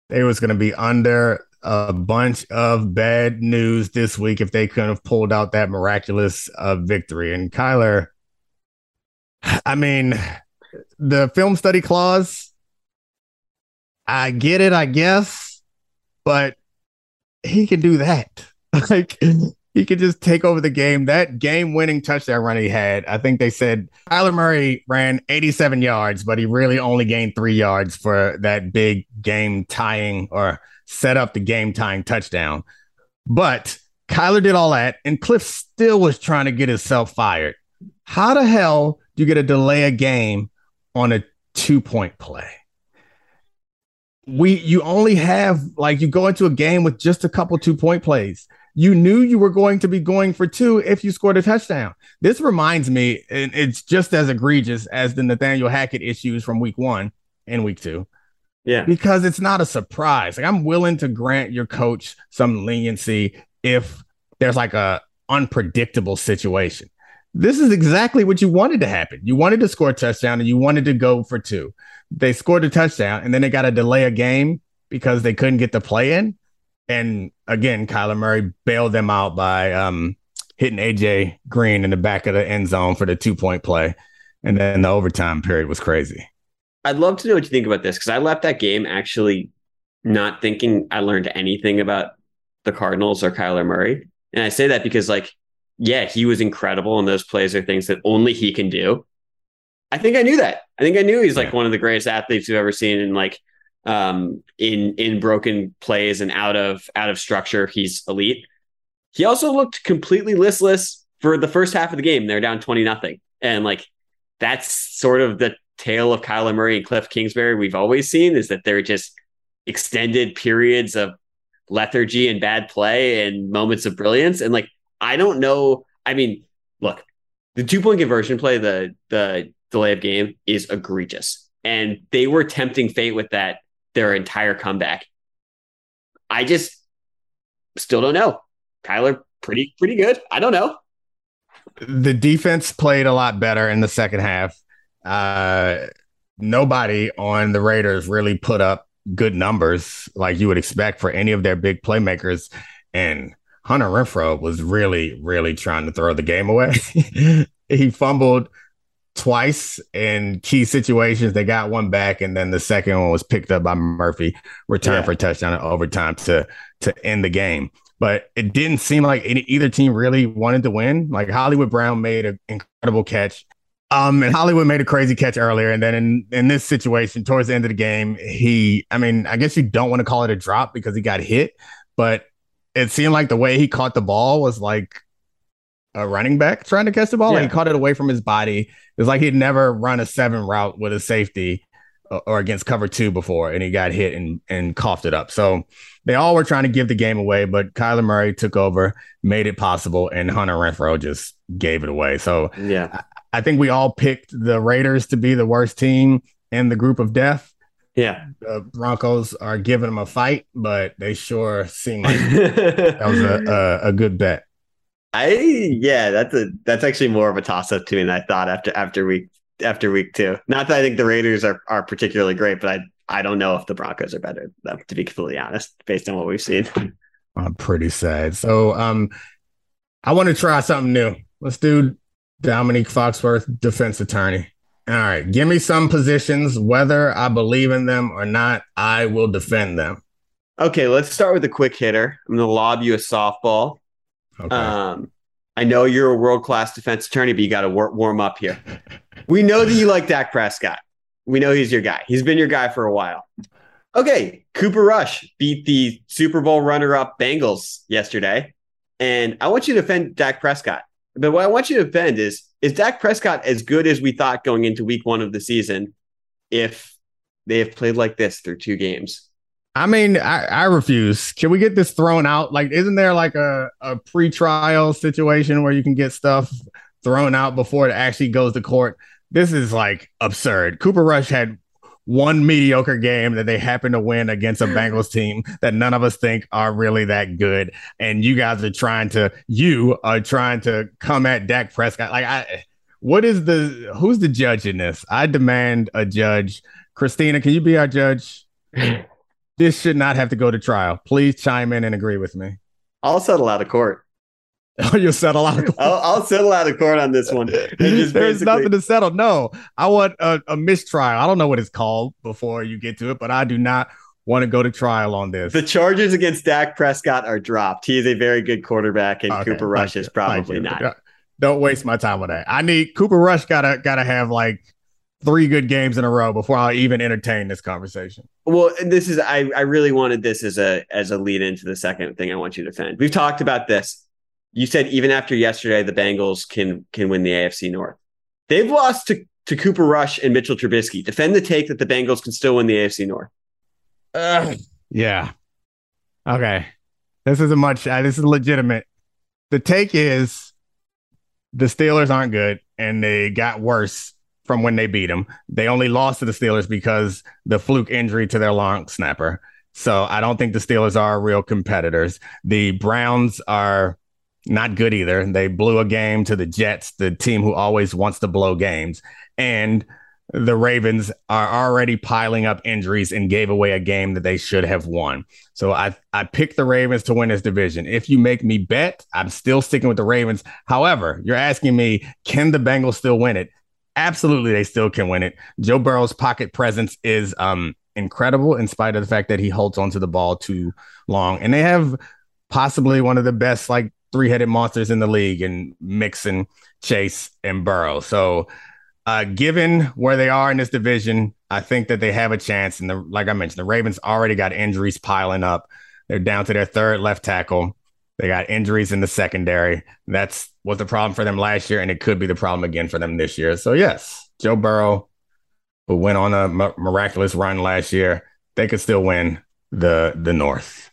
Speaker 3: they was going to be under a bunch of bad news this week if they couldn't have pulled out that miraculous uh, victory. And Kyler, I mean, the film study clause, I get it, I guess, but he can do that. [LAUGHS] Like he could just take over the game. That game winning touchdown run he had, I think they said Kyler Murray ran 87 yards, but he really only gained three yards for that big game tying or set up the game tying touchdown. But Kyler did all that, and Cliff still was trying to get himself fired. How the hell do you get a delay a game on a two point play? We you only have like you go into a game with just a couple two point plays. You knew you were going to be going for two if you scored a touchdown. This reminds me, and it's just as egregious as the Nathaniel Hackett issues from week one and week two.
Speaker 4: Yeah.
Speaker 3: Because it's not a surprise. Like I'm willing to grant your coach some leniency if there's like a unpredictable situation. This is exactly what you wanted to happen. You wanted to score a touchdown and you wanted to go for two. They scored a touchdown and then they got to delay a game because they couldn't get the play in. And again, Kyler Murray bailed them out by um, hitting AJ Green in the back of the end zone for the two point play. And then the overtime period was crazy.
Speaker 4: I'd love to know what you think about this because I left that game actually not thinking I learned anything about the Cardinals or Kyler Murray. And I say that because, like, yeah, he was incredible, and those plays are things that only he can do. I think I knew that. I think I knew he's like yeah. one of the greatest athletes we've ever seen, and like um, in in broken plays and out of out of structure, he's elite. He also looked completely listless for the first half of the game. They're down twenty nothing, and like that's sort of the tale of Kyler Murray and Cliff Kingsbury we've always seen is that they're just extended periods of lethargy and bad play and moments of brilliance. And like, I don't know. I mean, look, the two point conversion play, the the delay of game is egregious. And they were tempting fate with that their entire comeback. I just still don't know. Kyler, pretty, pretty good. I don't know.
Speaker 3: The defense played a lot better in the second half. Uh, nobody on the Raiders really put up good numbers like you would expect for any of their big playmakers. And Hunter Renfrow was really, really trying to throw the game away. [LAUGHS] he fumbled twice in key situations. They got one back, and then the second one was picked up by Murphy, returned yeah. for a touchdown in overtime to to end the game. But it didn't seem like any, either team really wanted to win. Like Hollywood Brown made an incredible catch um, and Hollywood made a crazy catch earlier, and then in in this situation, towards the end of the game, he, I mean, I guess you don't want to call it a drop because he got hit, but it seemed like the way he caught the ball was like a running back trying to catch the ball. Yeah. Like he caught it away from his body. It's like he'd never run a seven route with a safety uh, or against cover two before, and he got hit and and coughed it up. So they all were trying to give the game away, but Kyler Murray took over, made it possible, and Hunter Renfrow just gave it away. So
Speaker 4: yeah,
Speaker 3: I think we all picked the Raiders to be the worst team in the group of death.
Speaker 4: Yeah.
Speaker 3: The Broncos are giving them a fight, but they sure seem like [LAUGHS] that was a, a, a, good bet.
Speaker 4: I yeah, that's a that's actually more of a toss up to me than I thought after after week after week two. Not that I think the Raiders are are particularly great, but I I don't know if the Broncos are better than them, to be completely honest, based on what we've seen.
Speaker 3: I'm pretty sad. So um I want to try something new. Let's do Dominique Foxworth, defense attorney. All right, give me some positions. Whether I believe in them or not, I will defend them.
Speaker 4: Okay, let's start with a quick hitter. I'm going to lob you a softball. Okay. Um, I know you're a world class defense attorney, but you got to wor- warm up here. [LAUGHS] we know that you like Dak Prescott. We know he's your guy. He's been your guy for a while. Okay, Cooper Rush beat the Super Bowl runner up Bengals yesterday. And I want you to defend Dak Prescott. But what I want you to defend is is Dak Prescott as good as we thought going into week one of the season if they have played like this through two games?
Speaker 3: I mean, I, I refuse. Can we get this thrown out? Like, isn't there like a, a pre-trial situation where you can get stuff thrown out before it actually goes to court? This is like absurd. Cooper Rush had one mediocre game that they happen to win against a Bengals team that none of us think are really that good. And you guys are trying to, you are trying to come at Dak Prescott. Like, I, what is the, who's the judge in this? I demand a judge. Christina, can you be our judge? [LAUGHS] this should not have to go to trial. Please chime in and agree with me.
Speaker 4: I'll settle out of court. [LAUGHS]
Speaker 3: Oh, you'll settle out. Of court.
Speaker 4: I'll, I'll settle out of court on this one. [LAUGHS] Just
Speaker 3: There's
Speaker 4: basically-
Speaker 3: nothing to settle. No, I want a, a mistrial. I don't know what it's called before you get to it, but I do not want to go to trial on this.
Speaker 4: The charges against Dak Prescott are dropped. He is a very good quarterback, and
Speaker 3: Okay,
Speaker 4: Cooper Rush
Speaker 3: thank
Speaker 4: is probably not.
Speaker 3: Don't waste my time with that. I need Cooper Rush. Gotta gotta have like three good games in a row before I'll even entertain this conversation.
Speaker 4: Well, this is I, I really wanted this as a as a lead into the second thing I want you to defend. We've talked about this. You said even after yesterday, the Bengals can can win the AFC North. They've lost to, to Cooper Rush and Mitchell Trubisky. Defend the take that the Bengals can still win the AFC North.
Speaker 3: Yeah. Okay. This is a much. Uh, this is legitimate. The take is the Steelers aren't good, and they got worse from when they beat them. They only lost to the Steelers because the fluke injury to their long snapper. So I don't think the Steelers are real competitors. The Browns are not good either. They blew a game to the Jets, the team who always wants to blow games. And the Ravens are already piling up injuries and gave away a game that they should have won. So I I picked the Ravens to win this division. If you make me bet, I'm still sticking with the Ravens. However, you're asking me, can the Bengals still win it? Absolutely, they still can win it. Joe Burrow's pocket presence is um incredible in spite of the fact that he holds onto the ball too long. And they have possibly one of the best like three-headed monsters in the league in Mixon, Chase, and Burrow. So uh, given where they are in this division, I think that they have a chance. And the, like I mentioned, the Ravens already got injuries piling up. They're down to their third left tackle. They got injuries in the secondary. That's was the problem for them last year, and it could be the problem again for them this year. So yes, Joe Burrow, who went on a miraculous run last year, they could still win the the North.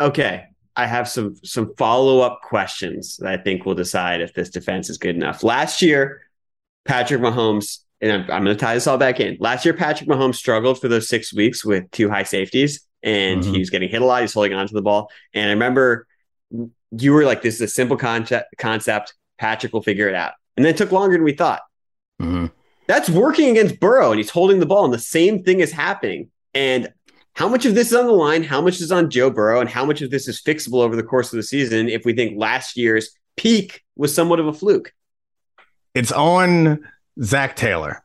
Speaker 4: Okay. I have some some follow-up questions that I think will decide if this defense is good enough. Last year, Patrick Mahomes, and I'm, I'm going to tie this all back in. Last year, Patrick Mahomes struggled for those six weeks with two high safeties, and
Speaker 3: Mhm.
Speaker 4: he was getting hit a lot. He's holding on to the ball. And I remember you were like, this is a simple concept, concept. Patrick will figure it out. And then it took longer than we thought.
Speaker 3: Mhm.
Speaker 4: That's working against Burrow, and he's holding the ball, and the same thing is happening. And how much of this is on the line? How much is on Joe Burrow? And how much of this is fixable over the course of the season if we think last year's peak was somewhat of a fluke?
Speaker 3: It's on Zac Taylor,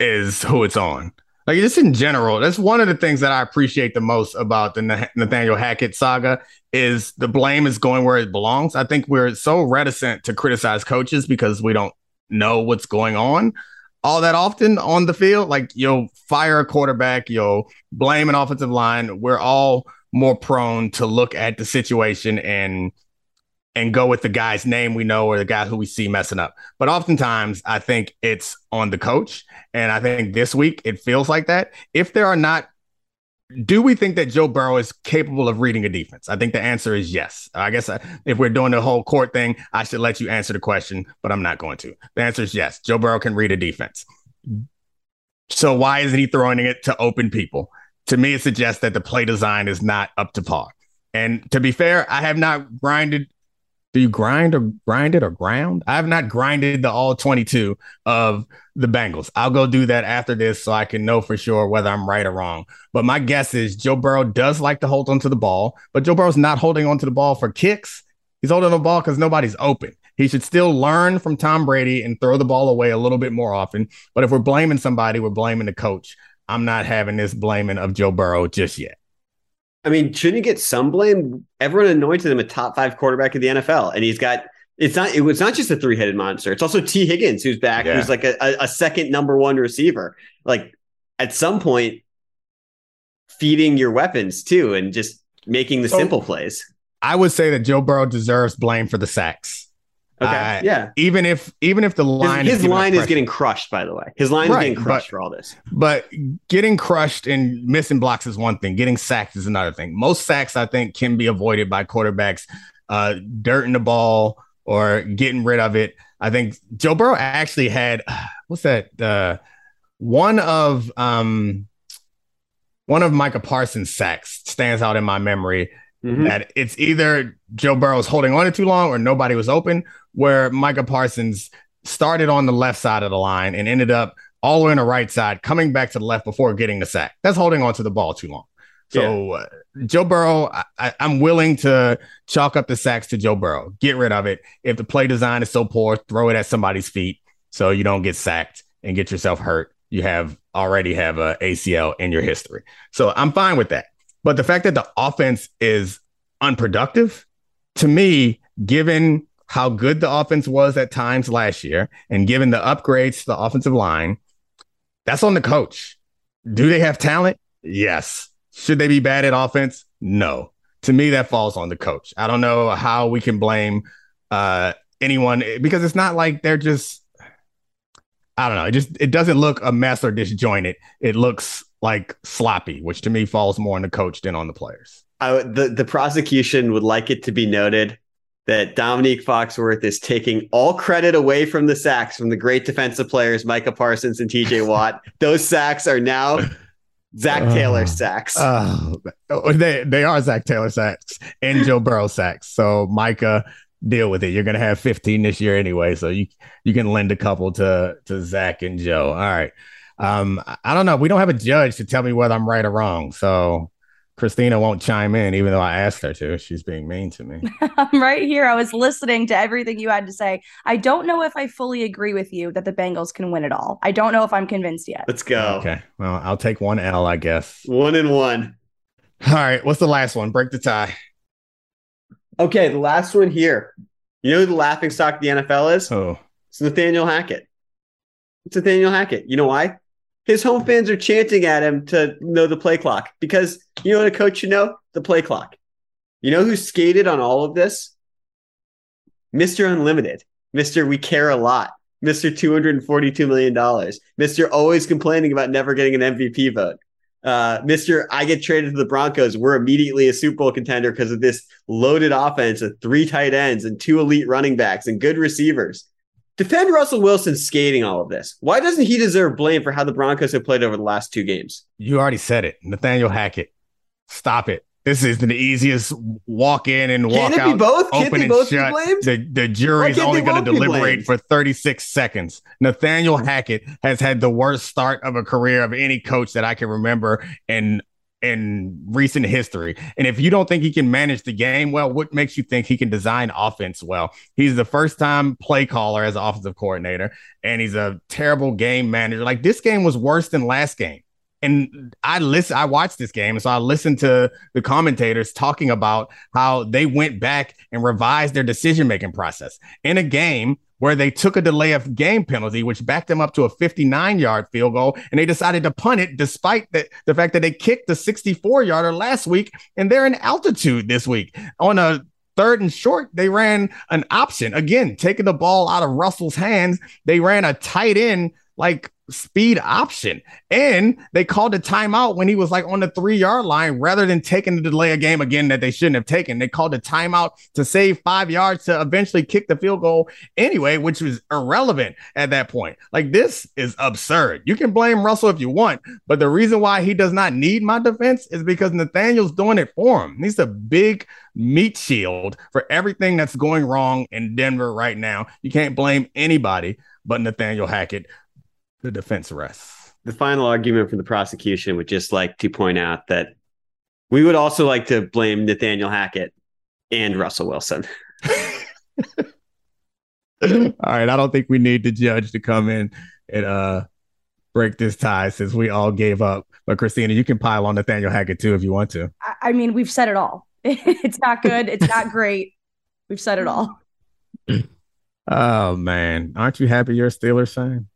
Speaker 3: is who it's on. Like just in general, that's one of the things that I appreciate the most about the Nathaniel Hackett saga is the blame is going where it belongs. I think we're so reticent to criticize coaches because we don't know what's going on all that often on the field. Like you'll fire a quarterback, you'll blame an offensive line. We're all more prone to look at the situation and and go with the guy's name we know or the guy who we see messing up. But oftentimes, I think it's on the coach. And I think this week it feels like that. If there are not, do we think that Joe Burrow is capable of reading a defense? I think the answer is yes. I guess I, if we're doing the whole court thing, I should let you answer the question, but I'm not going to. The answer is yes. Joe Burrow can read a defense. So why isn't he throwing it to open people? To me, it suggests that the play design is not up to par. And to be fair, I have not grinded do you grind or grind it or ground? I have not grinded the all 22 of the Bengals. I'll go do that after this so I can know for sure whether I'm right or wrong. But my guess is Joe Burrow does like to hold onto the ball, but Joe Burrow's not holding onto the ball for kicks. He's holding the ball because nobody's open. He should still learn from Tom Brady and throw the ball away a little bit more often. But if we're blaming somebody, we're blaming the coach. I'm not having this blaming of Joe Burrow just yet.
Speaker 4: I mean, shouldn't he get some blame? Everyone anointed him a top five quarterback of the NFL, and he's got. It's not. It was not just a three headed monster. It's also Tee Higgins who's back,
Speaker 3: Yeah.
Speaker 4: who's like a, a, a second number one receiver. Like at some point, feeding your weapons too, and just making the
Speaker 3: So-
Speaker 4: simple plays.
Speaker 3: I would say that Joe Burrow deserves blame for the sacks.
Speaker 4: Okay,
Speaker 3: I-
Speaker 4: yeah.
Speaker 3: Even if even if the line
Speaker 4: his
Speaker 3: is
Speaker 4: line is getting crushed. By the way, his line
Speaker 3: Right,
Speaker 4: is getting crushed
Speaker 3: but-
Speaker 4: for all this.
Speaker 3: But getting crushed and missing blocks is one thing. Getting sacked is another thing. Most sacks, I think, can be avoided by quarterbacks uh, dirting the ball or getting rid of it. I think Joe Burrow actually had [SIGHS] what's that? Uh, one of um, one of Micah Parsons' sacks stands out in my memory.
Speaker 4: Mhm.
Speaker 3: That it's either Joe Burrow's holding on it too long or nobody was open. Where Micah Parsons started on the left side of the line and ended up all the way on the right side, coming back to the left before getting the sack. That's holding on to the ball too long. So uh, Joe Burrow, I, am willing to chalk up the sacks to Joe Burrow. Get rid of it. If the play design is so poor, throw it at somebody's feet so you don't get sacked and get yourself hurt. You have already have a ACL in your history. So I'm fine with that. But the fact that the offense is unproductive, to me, given how good the offense was at times last year and given the upgrades to the offensive line, that's on the coach. Do they have talent? Yes. Should they be bad at offense? No. To me, that falls on the coach. I don't know how we can blame uh, anyone because it's not like they're just. I don't know. It just it doesn't look a mess or disjointed. It looks like sloppy, which to me falls more on the coach than on the players.
Speaker 4: I, the the prosecution would like it to be noted that Dominique Foxworth is taking all credit away from the sacks from the great defensive players, Micah Parsons and TJ [LAUGHS] Watt. Those sacks are now Zac Taylor sacks.
Speaker 3: Uh, they they are Zac Taylor sacks and Joe Burrow sacks. So Micah, deal with it. You're gonna have 15 this year anyway, so you you can lend a couple to to Zac and Joe. All right. Um, I don't know. We don't have a judge to tell me whether I'm right or wrong. So Christina won't chime in, even though I asked her to. She's being mean to me. [LAUGHS]
Speaker 8: I'm right here. I was listening to everything you had to say. I don't know if I fully agree with you that the Bengals can win it all. I don't know if I'm convinced yet.
Speaker 4: Let's go.
Speaker 3: Okay. Well, I'll take one L, I guess.
Speaker 4: One and one.
Speaker 3: All right. What's the last one? Break the tie.
Speaker 4: Okay. The last one here. You know who the laughing stock of the NFL is?
Speaker 3: Oh.
Speaker 4: It's Nathaniel Hackett. It's Nathaniel Hackett. You know why? His home fans are chanting at him to know the play clock because you know what a coach should know? The play clock. You know who skated on all of this? Mr. Unlimited, Mr. We Care a Lot, Mr. $242 million, Mr. Always complaining about never getting an MVP vote. Uh, Mr. I get traded to the Broncos. We're immediately a Super Bowl contender because of this loaded offense of three tight ends and two elite running backs and good receivers. Defend Russell Wilson skating all of this. Why doesn't he deserve blame for how the Broncos have played over the last two games?
Speaker 3: You already said it. Nathaniel Hackett. Stop it. This is the easiest walk in and walk out.
Speaker 4: Can it. Be both? Can't
Speaker 3: open
Speaker 4: they both
Speaker 3: shut.
Speaker 4: Be blamed?
Speaker 3: The, the jury's only going to deliberate for 36 seconds. Nathaniel Hackett has had the worst start of a career of any coach that I can remember. And in recent history. And if you don't think he can manage the game well, what makes you think he can design offense well? He's the first time play caller as offensive coordinator, and he's a terrible game manager. Like this game was worse than last game. And I listen, I watched this game, so I listened to the commentators talking about how they went back and revised their decision making process in a game where they took a delay of game penalty, which backed them up to a 59 yard field goal. And they decided to punt it despite the, the fact that they kicked the 64 yarder last week and they're in altitude this week. On a third and short, they ran an option again, taking the ball out of Russell's hands. They ran a tight end like speed option. And they called a timeout when he was like on the three yard line rather than taking the delay a game again that they shouldn't have taken. They called a timeout to save five yards to eventually kick the field goal anyway, which was irrelevant at that point. Like this is absurd. You can blame Russell if you want, but the reason why he does not need my defense is because Nathaniel's doing it for him. He's a big meat shield for everything that's going wrong in Denver right now. You can't blame anybody but Nathaniel Hackett the defense rests.
Speaker 4: The final argument from the prosecution would just like to point out that we would also like to blame Nathaniel Hackett and Russell Wilson. [LAUGHS]
Speaker 3: all right, I don't think we need the judge to come in and uh break this tie since we all gave up. But Christina, you can pile on Nathaniel Hackett too if you want to.
Speaker 8: I mean, we've said it all. [LAUGHS] it's not good. It's not great. We've said it all. [CLEARS THROAT]
Speaker 3: Oh man, aren't you happy you're a Steelers fan?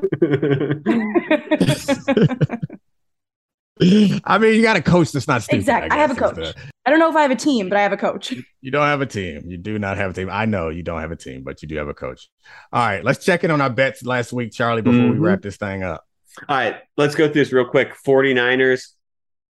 Speaker 3: [LAUGHS] I mean, you got a coach that's not stupid.
Speaker 8: Exactly. I, I have a coach. The, I don't know if I have a team, but I have a coach.
Speaker 3: You don't have a team. You do not have a team. I know you don't have a team, but you do have a coach. All right, let's check in on our bets last week, Charlie, before mm-hmm. we wrap this thing up.
Speaker 4: All right, let's go through this real quick. 49ers,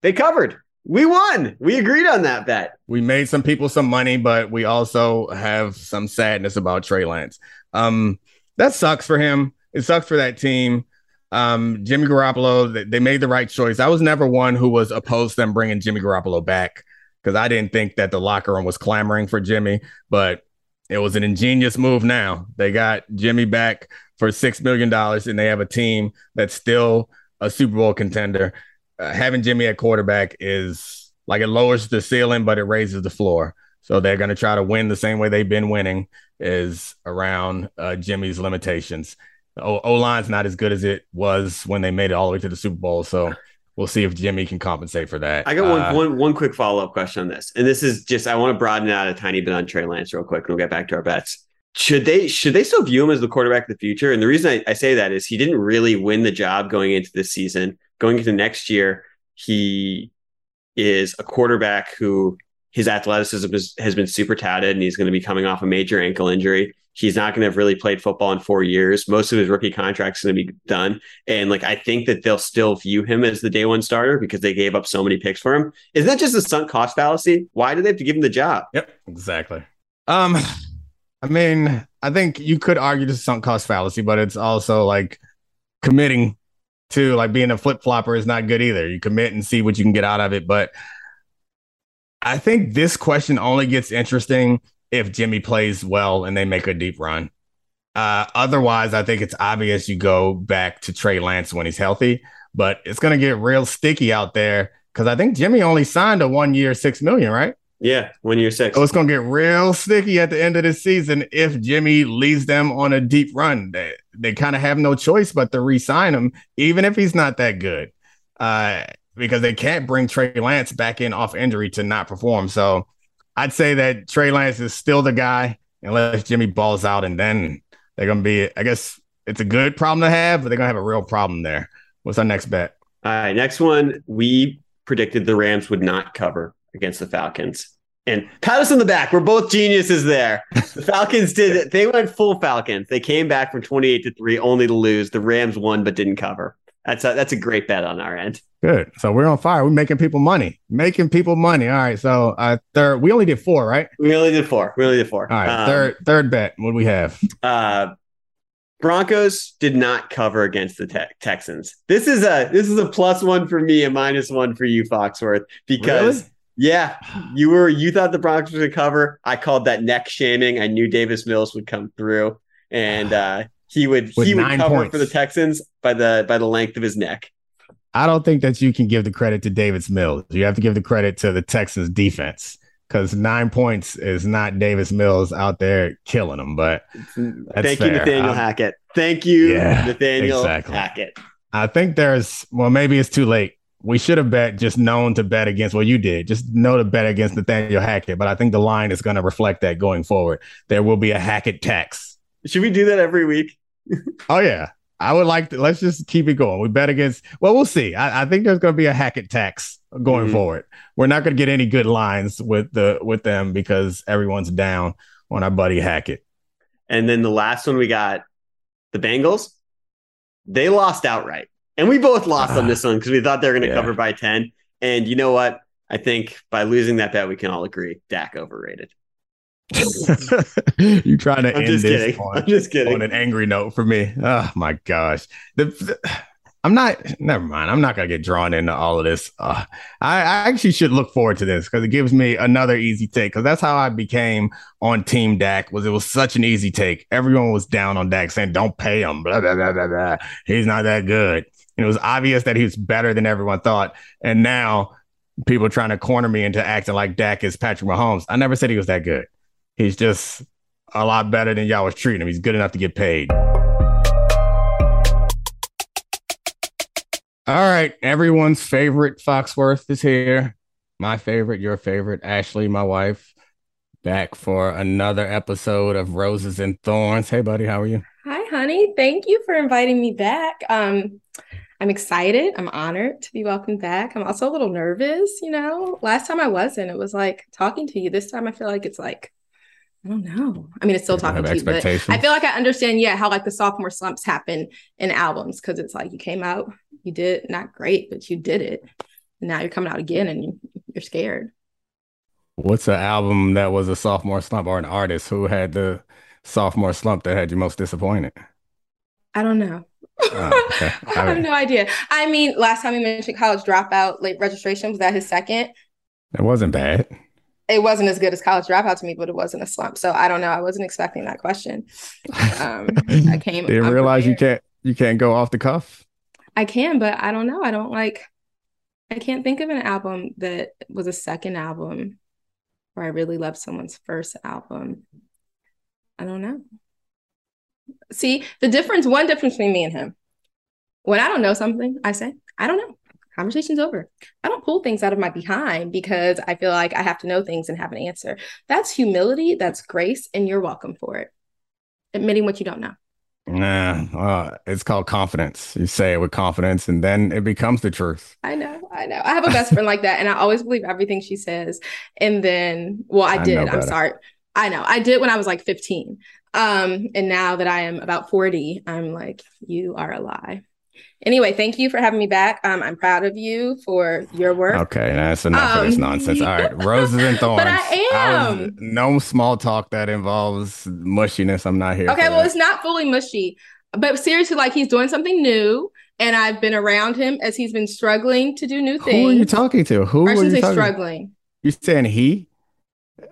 Speaker 4: they covered. We won. We agreed on that bet.
Speaker 3: We made some people some money, but we also have some sadness about Trey Lance. Um, that sucks for him. It sucks for that team. Um, Jimmy Garoppolo, they, made the right choice. I was never one who was opposed to them bringing Jimmy Garoppolo back because I didn't think that the locker room was clamoring for Jimmy, but it was an ingenious move now. They got Jimmy back for $6 million and they have a team that's still a Super Bowl contender. uh, having Jimmy at quarterback is like it lowers the ceiling, but it raises the floor. So they're going to try to win the same way they've been winning is around uh, Jimmy's limitations. O line's not as good as it was when they made it all the way to the Super Bowl. So we'll see if Jimmy can compensate for that.
Speaker 4: I got one, uh, one, one quick follow up question on this, and this is just I want to broaden out a tiny bit on Trey Lance real quick, and we'll get back to our bets. Should they should they still view him as the quarterback of the future? And the reason I, I say that is he didn't really win the job going into this season. Going into next year, he is a quarterback who his athleticism is, has been super touted, and he's going to be coming off a major ankle injury. He's not going to have really played football in four years. Most of his rookie contract's going to be done. And like, I think that they'll still view him as the day one starter because they gave up so many picks for him. Is that just a sunk cost fallacy? Why do they have to give him the job?
Speaker 3: Yep, exactly. Um, I mean, I think you could argue the sunk cost fallacy, but it's also like committing to like being a flip flopper is not good either. You commit and see what you can get out of it. But I think this question only gets interesting if Jimmy plays well and they make a deep run. Uh, otherwise, I think it's obvious you go back to Trey Lance when he's healthy, but it's going to get real sticky out there because I think Jimmy only signed a one year, six million, right?
Speaker 4: Yeah, one year, six.
Speaker 3: So it's going to get real sticky at the end of the season if Jimmy leads them on a deep run. They, they kind of have no choice but to re sign him, even if he's not that good. Uh, because they can't bring Trey Lance back in off injury to not perform. So I'd say that Trey Lance is still the guy unless Jimmy balls out, and then they're to be. I guess it's a good problem to have, but they're to have a real problem there. What's our next bet?
Speaker 4: All right, next one. We predicted the Rams would not cover against the Falcons. And pat us on the back. We're both geniuses there. The Falcons did They went full Falcons. They came back from 28 to 3 only to lose. The Rams won but didn't cover. That's a, that's a great bet on our end.
Speaker 3: Good. So we're on fire. We're making people money. Making people money. All right. So uh third we only did four, right?
Speaker 4: We only did four. We only did four.
Speaker 3: All right. Um, third third bet. What do we have?
Speaker 4: Uh Broncos did not cover against the te- Texans. This is a this is a plus one for me, a minus one for you, Foxworth, because really? yeah, you were you thought the Broncos would cover. I called that neck shaming. I knew Davis Mills would come through, and uh, he would With he would cover points. for the Texans by the by the length of his neck.
Speaker 3: I don't think that you can give the credit to Davis Mills. You have to give the credit to the Texans defense because nine points is not Davis Mills out there killing them. But
Speaker 4: thank fair. you, Nathaniel I'm, Hackett. Thank you, yeah, Nathaniel exactly. Hackett.
Speaker 3: I think there's well, maybe it's too late. We should have bet just known to bet against what well, you did, just know to bet against Nathaniel Hackett. But I think the line is going to reflect that going forward. There will be a Hackett tax.
Speaker 4: Should we do that every week?
Speaker 3: Oh yeah, I would like to. Let's just keep it going. We bet against. Well, we'll see. I, I think there's going to be a Hackett tax going mm-hmm. forward. We're not going to get any good lines with the with them because everyone's down on our buddy Hackett.
Speaker 4: And then the last one we got the Bengals. They lost outright, and we both lost uh, on this one because we thought they were going to yeah. cover by ten. And you know what? I think by losing that bet, we can all agree Dak overrated. [LAUGHS]
Speaker 3: you trying to I'm end this
Speaker 4: kidding. On, I'm just kidding.
Speaker 3: on an angry note for me. Oh my gosh. The, the, I'm not never mind. I'm not gonna get drawn into all of this. Uh, I, I, actually should look forward to this because it gives me another easy take. Because that's how I became on Team Dak. Was it was such an easy take. Everyone was down on Dak, saying don't pay him. Blah blah blah blah blah. He's not that good. And it was obvious that he was better than everyone thought. And now people are trying to corner me into acting like Dak is Patrick Mahomes. I never said he was that good. He's just a lot better than y'all was treating him. He's good enough to get paid. All right, everyone's favorite Foxworth is here. My favorite, your favorite, Ashley, my wife, back for another episode of Roses and Thorns. Hey, buddy, how are you?
Speaker 9: Hi, honey. Thank you for inviting me back. Um, I'm excited. I'm honored to be welcomed back. I'm also a little nervous. You know, last time I wasn't. It was like talking to you. This time I feel like it's like I don't know. I mean, it's still talking to you, but I feel like I understand, yeah, how like the sophomore slumps happen in albums because it's like you came out, you did not great, but you did it. And now you're coming out again and you're scared.
Speaker 3: What's an album that was a sophomore slump or an artist who had the sophomore slump that had you most disappointed?
Speaker 9: I don't know. Oh, okay. [LAUGHS] I have no idea. I mean, last time you mentioned college dropout, late registration, was that his second?
Speaker 3: It wasn't bad
Speaker 9: it wasn't as good as college dropout to me, but it wasn't a slump. So I don't know. I wasn't expecting that question. Um, I [LAUGHS] came.
Speaker 3: Didn't realize you can't you can't go off the cuff.
Speaker 9: I can, but I don't know. I don't like. I can't think of an album that was a second album where I really loved someone's first album. I don't know. See, the difference, one difference between me and him. When I don't know something, I say, I don't know. Conversation's over. I don't pull things out of my behind because I feel like I have to know things and have an answer. That's humility, that's grace, and you're welcome for it. Admitting what you don't know.
Speaker 3: Nah, uh, it's called confidence. You say it with confidence, and then it becomes the truth.
Speaker 9: I know, I know. I have a best friend like that, and I always believe everything she says. And then, well, I,
Speaker 3: I
Speaker 9: did.
Speaker 3: know
Speaker 9: I'm sorry. I know. I did when I was like 15. Um, and now that I am about 40, I'm like, you are a lie. Anyway, thank you for having me back. Um, I'm proud of you for your work.
Speaker 3: Okay, that's enough of this
Speaker 9: Um,
Speaker 3: nonsense. All right, [LAUGHS] roses and thorns.
Speaker 9: But I
Speaker 3: was-
Speaker 9: am.
Speaker 3: no small talk that involves mushiness. I'm not here.
Speaker 9: Okay, well,
Speaker 3: that.
Speaker 9: it's not fully mushy, but seriously, like he's doing something new, and I've been around him as he's been struggling to do new things.
Speaker 3: who are you talking to? Who
Speaker 9: I
Speaker 3: are you
Speaker 9: say
Speaker 3: talking?
Speaker 9: struggling.
Speaker 3: You're saying he?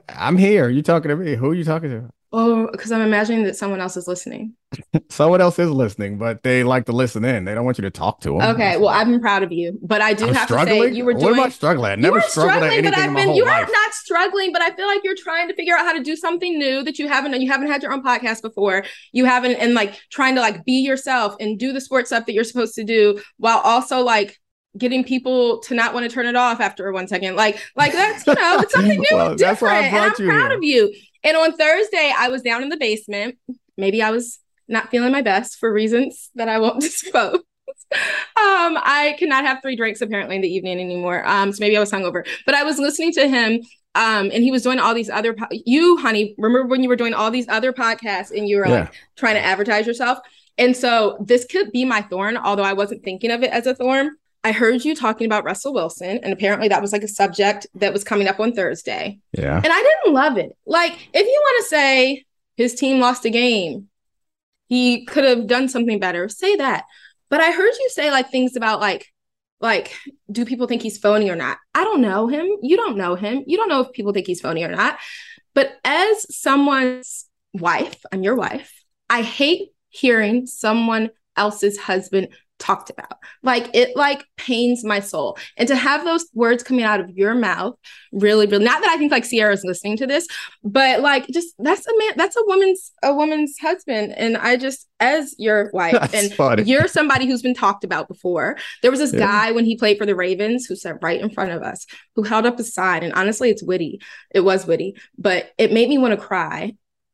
Speaker 3: I'm here. You're talking to me? Who are you talking to?
Speaker 9: Oh, because I'm imagining that someone else is listening. [LAUGHS]
Speaker 3: Someone else is listening, but they like to listen in. They don't want you to talk to them.
Speaker 9: Okay, well, I've been proud of you, but I do
Speaker 3: I'm
Speaker 9: have
Speaker 3: struggling.
Speaker 9: to say you were
Speaker 3: what
Speaker 9: doing.
Speaker 3: am I struggling?
Speaker 9: you
Speaker 3: Never struggled
Speaker 9: struggling, but I've been. You
Speaker 3: life.
Speaker 9: are not struggling, but I feel like you're trying to figure out how to do something new that you haven't. You haven't had your own podcast before. You haven't, and like trying to like be yourself and do the sports stuff that you're supposed to do, while also like getting people to not want to turn it off after one second. Like, like that's you know, it's [LAUGHS] something new
Speaker 3: Well,
Speaker 9: and
Speaker 3: that's why I
Speaker 9: different. And I'm proud
Speaker 3: here.
Speaker 9: of you. And on Thursday, I was down in the basement. Maybe I was not feeling my best for reasons that I won't [LAUGHS] disclose. Um, I cannot have three drinks apparently in the evening anymore. Um, so maybe I was hungover, but I was listening to him. Um, and he was doing all these other po- you, honey. Remember when you were doing all these other podcasts and you were
Speaker 3: Yeah.
Speaker 9: like trying to advertise yourself? And so this could be my thorn, although I wasn't thinking of it as a thorn. I heard you talking about Russell Wilson, and apparently that was like a subject that was coming up on Thursday.
Speaker 3: Yeah.
Speaker 9: And I didn't love it. Like, if you want to say his team lost a game, he could have done something better, say that. But I heard you say like things about like, like, do people think he's phony or not? I don't know him. You don't know him. You don't know if people think he's phony or not. But as someone's wife, I'm your wife, I hate hearing someone else's husband talked about. Like it like pains my soul. And to have those words coming out of your mouth really, really not that I think like Ciara's listening to this, but like just that's a man, that's a woman's a woman's husband. And I just as your wife
Speaker 3: That's
Speaker 9: and
Speaker 3: funny.
Speaker 9: you're somebody who's been talked about before. There was this
Speaker 3: Yeah.
Speaker 9: guy when he played for the Ravens who sat right in front of us, who held up a sign. And honestly, it's witty. It was witty, but it made me want to cry.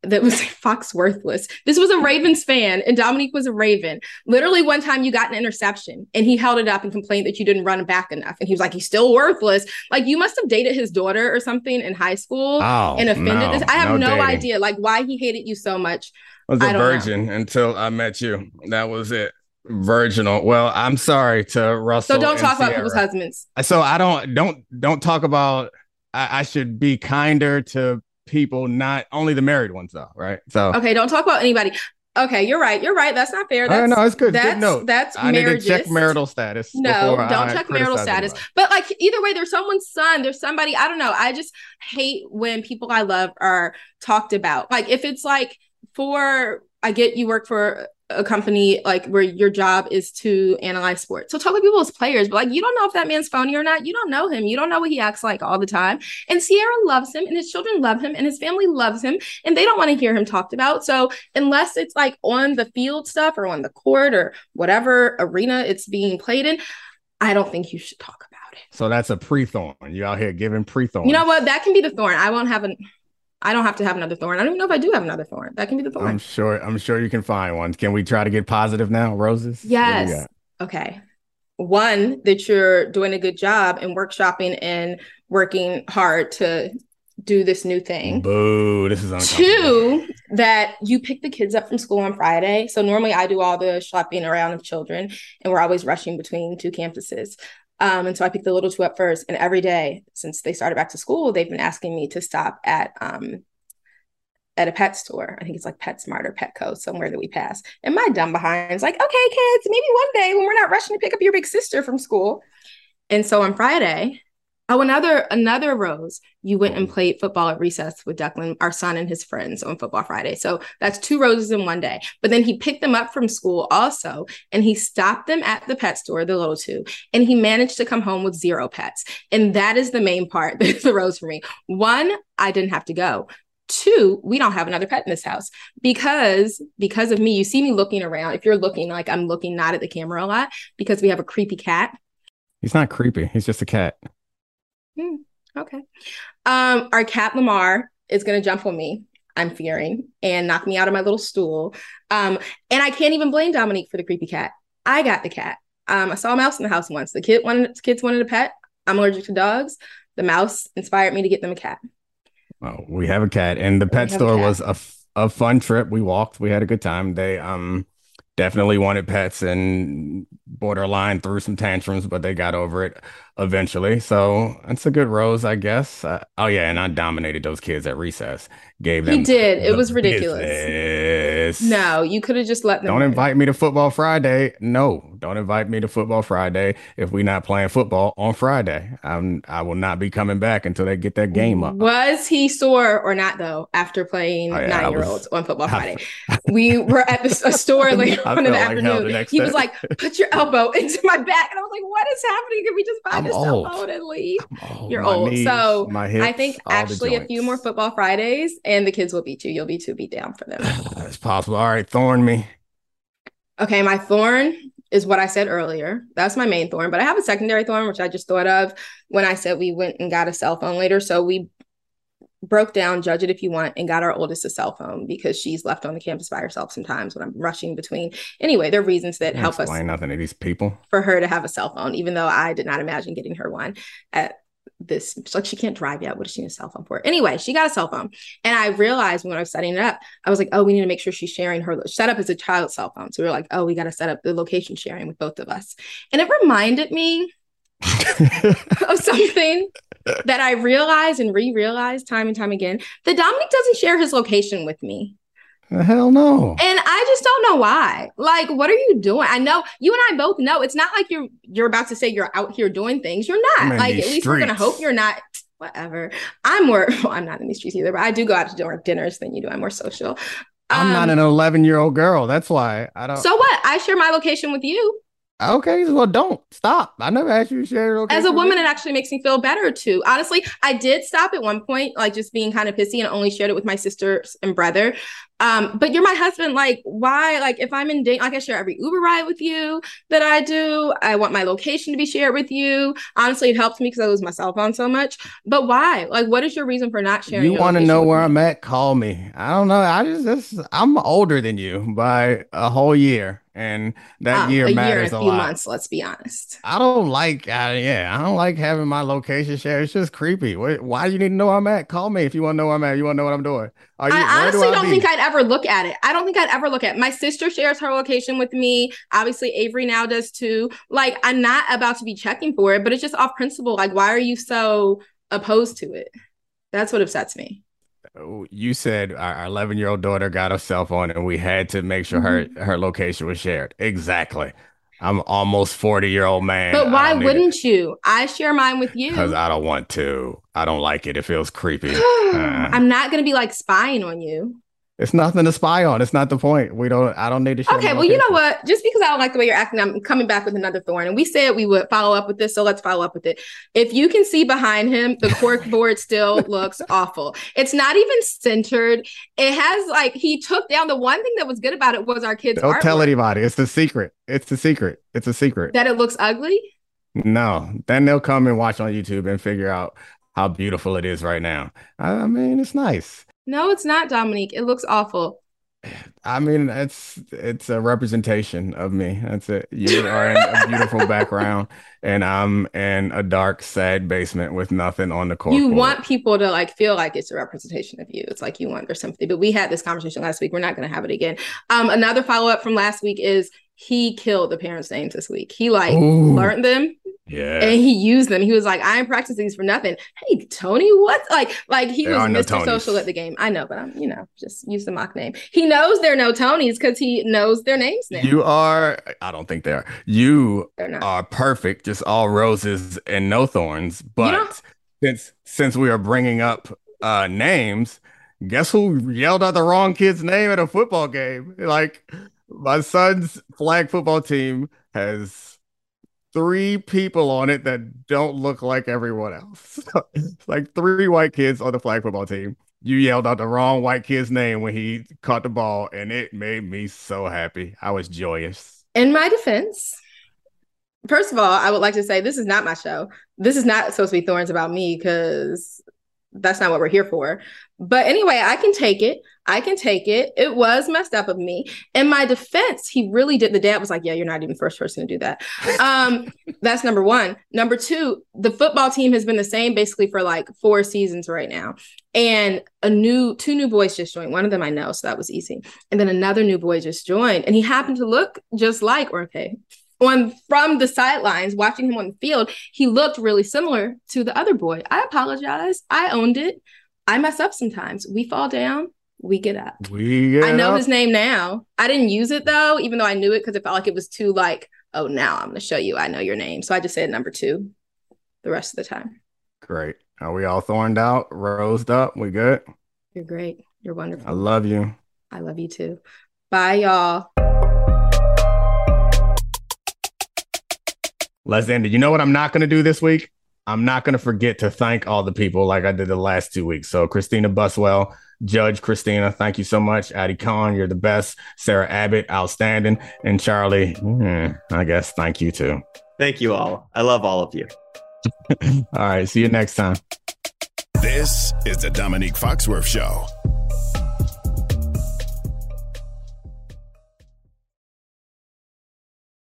Speaker 9: That was Fox worthless. This was a Ravens fan, and Dominique was a Raven. Literally, one time you got an interception, and he held it up and complained that you didn't run back enough. And he was like, "He's still worthless." Like you must have dated his daughter or something in high school
Speaker 3: Oh,
Speaker 9: and offended
Speaker 3: no,
Speaker 9: this. I have no,
Speaker 3: dating.
Speaker 9: idea, like why he hated you so much.
Speaker 3: I was
Speaker 9: I
Speaker 3: a
Speaker 9: know.
Speaker 3: virgin until I met you. That was it. Virginal. Well, I'm sorry to Russell.
Speaker 9: So don't talk about people's husbands.
Speaker 3: So I don't don't don't talk about. I, I should be kinder to people, not only the married ones, though. Right. So
Speaker 9: Okay, don't talk about anybody. Okay, you're right. You're right. That's not fair. That's
Speaker 3: no, it's good. Good
Speaker 9: That's
Speaker 3: note.
Speaker 9: that's
Speaker 3: I need to check marital status.
Speaker 9: No, don't
Speaker 3: I
Speaker 9: check marital status.
Speaker 3: anybody.
Speaker 9: But like either way, there's someone's son, there's somebody, I don't know. I just hate when people I love are talked about. Like if it's like for I get you work for a company like where your job is to analyze sports. So talk to people as players, but like you don't know if that man's phony or not. You don't know him. You don't know what he acts like all the time. And Ciara loves him and his children love him and his family loves him and they don't want to hear him talked about. So unless it's like on the field stuff or on the court or whatever arena it's being played in, I don't think you should talk about it.
Speaker 3: So that's a pre-thorn. You out here giving pre-thorn.
Speaker 9: You know what? That can be the thorn. I won't have an I don't have to have another thorn. I don't even know if I do have another thorn. That can be the thorn.
Speaker 3: I'm sure. I'm sure you can find one. Can we try to get positive now, roses? What do you
Speaker 9: Yes. Okay. One, that you're doing a good job and workshopping and working hard to do this new thing.
Speaker 3: Boo! This is.
Speaker 9: Two, that you pick the kids up from school on Friday. So normally I do all the shopping around of children, and we're always rushing between two campuses. Um, and so I picked the little two up first. And every day since they started back to school, they've been asking me to stop at um at a pet store. I think it's like PetSmart or Petco, somewhere that we pass. And my dumb behind is like, okay, kids, maybe one day when we're not rushing to pick up your big sister from school. And so on Friday, Oh, another another rose. You went and mm-hmm. played football at recess with Declan, our son, and his friends on Football Friday. So that's two roses in one day. But then he picked them up from school also, and he stopped them at the pet store, the little two, and he managed to come home with zero pets. And that is the main part. [LAUGHS] That's the rose for me. One, I didn't have to go. Two, we don't have another pet in this house because because of me. You see me looking around. If you're looking like I'm looking not at the camera a lot because we have a creepy cat.
Speaker 3: He's not creepy. He's just a cat.
Speaker 9: Hmm, okay. Um, our cat Lamar is gonna jump on me. I'm fearing and knock me out of my little stool. Um, and I can't even blame Dominique for the creepy cat. I got the cat. Um, I saw a mouse in the house once. The kid wanted kids wanted a pet. I'm allergic to dogs. The mouse inspired me to get them a cat.
Speaker 3: Well, we have a cat, and the pet store a was a, f- a fun trip. We walked. We had a good time. They um definitely wanted pets and borderline threw some tantrums, but they got over it eventually. So that's a good rose, I guess. Uh, oh yeah, and I dominated those kids at recess. Gave them.
Speaker 9: He did. It was ridiculous.
Speaker 3: Business.
Speaker 9: No, you could have just let them.
Speaker 3: Don't invite me to football Friday. No, don't invite me to football Friday if we're not playing football on Friday. I'm I will not be coming back until they get that game up.
Speaker 9: Was he sore or not though? After playing oh, yeah, nine year olds on football [LAUGHS] Friday, we were at the, a store [LAUGHS] later on in the like afternoon. The he day. was like, "Put your elbow [LAUGHS] into my back," and I was like, "What is happening? Can we just buy I'm old. cell phone and leave?" Old. You're my old, knees, so hips, I think actually a few more football Fridays, and the kids will beat you. You'll be too beat down for them. [SIGHS]
Speaker 3: That's possible. All right, thorn me.
Speaker 9: Okay, my thorn is what I said earlier. That's my main thorn, but I have a secondary thorn, which I just thought of when I said we went and got a cell phone later. So we broke down, judge it if you want, and got our oldest a cell phone because she's left on the campus by herself sometimes when I'm rushing between. Anyway, there are reasons that help us.
Speaker 3: nothing to these people.
Speaker 9: For her to have a cell phone, even though I did not imagine getting her one at this like she can't drive yet. What does she need a cell phone for? Anyway, she got a cell phone. And I realized when I was setting it up, I was like, oh, we need to make sure she's sharing her setup as a child cell phone. So we were like, oh, we got to set up the location sharing with both of us. And it reminded me [LAUGHS] of something that I realize and re-realize time and time again that Dominique doesn't share his location with me.
Speaker 3: Hell no.
Speaker 9: And I just don't know why. Like, what are you doing? I know you and I both know it's not like you're you're about to say you're out here doing things. You're not. Like, at least streets. we're gonna hope you're not. Whatever. I'm more. [LAUGHS] Well, I'm not in these streets either, but I do go out to dinner, dinners than you do. I'm more social.
Speaker 3: I'm um, not an 11 year old girl. That's why I don't.
Speaker 9: So what? I share my location with you.
Speaker 3: Okay, well, don't stop. I never asked you to share.
Speaker 9: Okay, As a woman, me. it actually makes me feel better too. Honestly, I did stop at one point, like just being kind of pissy, and only shared it with my sisters and brother. Um, but you're my husband. Like, why? Like, if I'm in danger, like I share every Uber ride with you that I do. I want my location to be shared with you. Honestly, it helps me because I lose my cell phone so much. But why? Like, what is your reason for not sharing?
Speaker 3: You want to know where? I'm at? Call me. I don't know. I just, this, I'm older than you by a whole year and that um, year
Speaker 9: a
Speaker 3: matters
Speaker 9: year a,
Speaker 3: a
Speaker 9: few
Speaker 3: lot.
Speaker 9: months. Let's be honest.
Speaker 3: I don't like, uh, yeah, I don't like having my location shared. It's just creepy. Why, why do you need to know where I'm at? Call me if you want to know where I'm at. You want to know what I'm doing.
Speaker 9: You, I honestly do not think I'd ever look at it. I don't think I'd ever look at it. My sister shares her location with me. Obviously, Avery now does too. Like, I'm not about to be checking for it, but it's just off principle. Like, why are you so opposed to it? That's what upsets me
Speaker 3: you said our 11 year old daughter got a cell phone and we had to make sure mm-hmm. her her location was shared. Exactly. I'm almost 40 year old man.
Speaker 9: But why wouldn't you? I share mine with you.
Speaker 3: Because i don't want to. I don't like it. It feels creepy. [GASPS] Uh,
Speaker 9: i'm not going to be like spying on you
Speaker 3: it's nothing to spy on. It's not the point. We don't. I don't need to.
Speaker 9: okay. Well, you know what? Just because I don't like the way you're acting, I'm coming back with another thorn. And we said we would follow up with this, so let's follow up with it. If you can see behind him, the cork [LAUGHS] board still looks awful. It's not even centered. It has like he took down the one thing that was good about it was our kids.
Speaker 3: Don't artwork. tell anybody. It's the secret. It's the secret. It's a secret
Speaker 9: that it looks ugly.
Speaker 3: No, then they'll come and watch on YouTube and figure out how beautiful it is right now. I mean, it's nice.
Speaker 9: No, it's not Dominique. It looks awful.
Speaker 3: I mean, it's it's a representation of me. That's it. You are in a beautiful [LAUGHS] background, and I'm in a dark, sad basement with nothing on the court.
Speaker 9: You want people to like feel like it's a representation of you. It's like you want their sympathy. But we had this conversation last week. We're not going to have it again. Um, another follow up from last week is he killed the parents' names this week. He like Ooh. learned them
Speaker 3: Yeah.
Speaker 9: And he used them. He was like, I ain't practicing these for nothing. Hey, Tony, what? Like, like he
Speaker 3: There
Speaker 9: was
Speaker 3: no
Speaker 9: Mr.
Speaker 3: Tonys.
Speaker 9: Social at the game. I know, but I'm, you know, just use the mock name. He knows there are no Tonys because he knows their names now.
Speaker 3: You are, I don't think they are. You
Speaker 9: They're
Speaker 3: perfect, just all roses and no thorns. But since since we are bringing up uh names, guess who yelled out the wrong kid's name at a football game? Like my son's flag football team has three people on it that don't look like everyone else. [LAUGHS] like three white kids on the flag football team. You yelled out the wrong white kid's name when he caught the ball, and it made me so happy. I was joyous.
Speaker 9: In my defense, first of all, I would like to say this is not my show. This is not supposed to be Thorns about me because that's not what we're here for. But anyway, I can take it. I can take it. It was messed up of me. In my defense, he really did. The dad was like, Yeah, you're not even the first person to do that. Um, [LAUGHS] that's number one. Number two, the football team has been the same basically for like four seasons right now. And a new two new boys just joined. One of them I know, so that was easy. And then another new boy just joined, and he happened to look just like or okay. On from the sidelines, watching him on the field, he looked really similar to the other boy. I apologize. I owned it. I mess up sometimes. We fall down, we get up.
Speaker 3: We get
Speaker 9: I know
Speaker 3: up.
Speaker 9: his name now. I didn't use it though, even though I knew it because it felt like it was too like, oh, now I'm going to show you I know your name. So I just said number two the rest of the time.
Speaker 3: Great. Are we all thorned out, rosed up? We good?
Speaker 9: You're great. You're wonderful.
Speaker 3: I love you.
Speaker 9: I love you too. Bye, y'all.
Speaker 3: Let's end it. You know what I'm not going to do this week? I'm not going to forget to thank all the people like I did the last two weeks. So, Christina Buswell, Judge Christina, thank you so much. Addie Khan, you're the best. Sarah Abbott, outstanding. And Charlie, hmm, I guess thank you too.
Speaker 4: Thank you all. I love all of you. [LAUGHS]
Speaker 3: All right. See you next time.
Speaker 2: This is the Dominique Foxworth Show.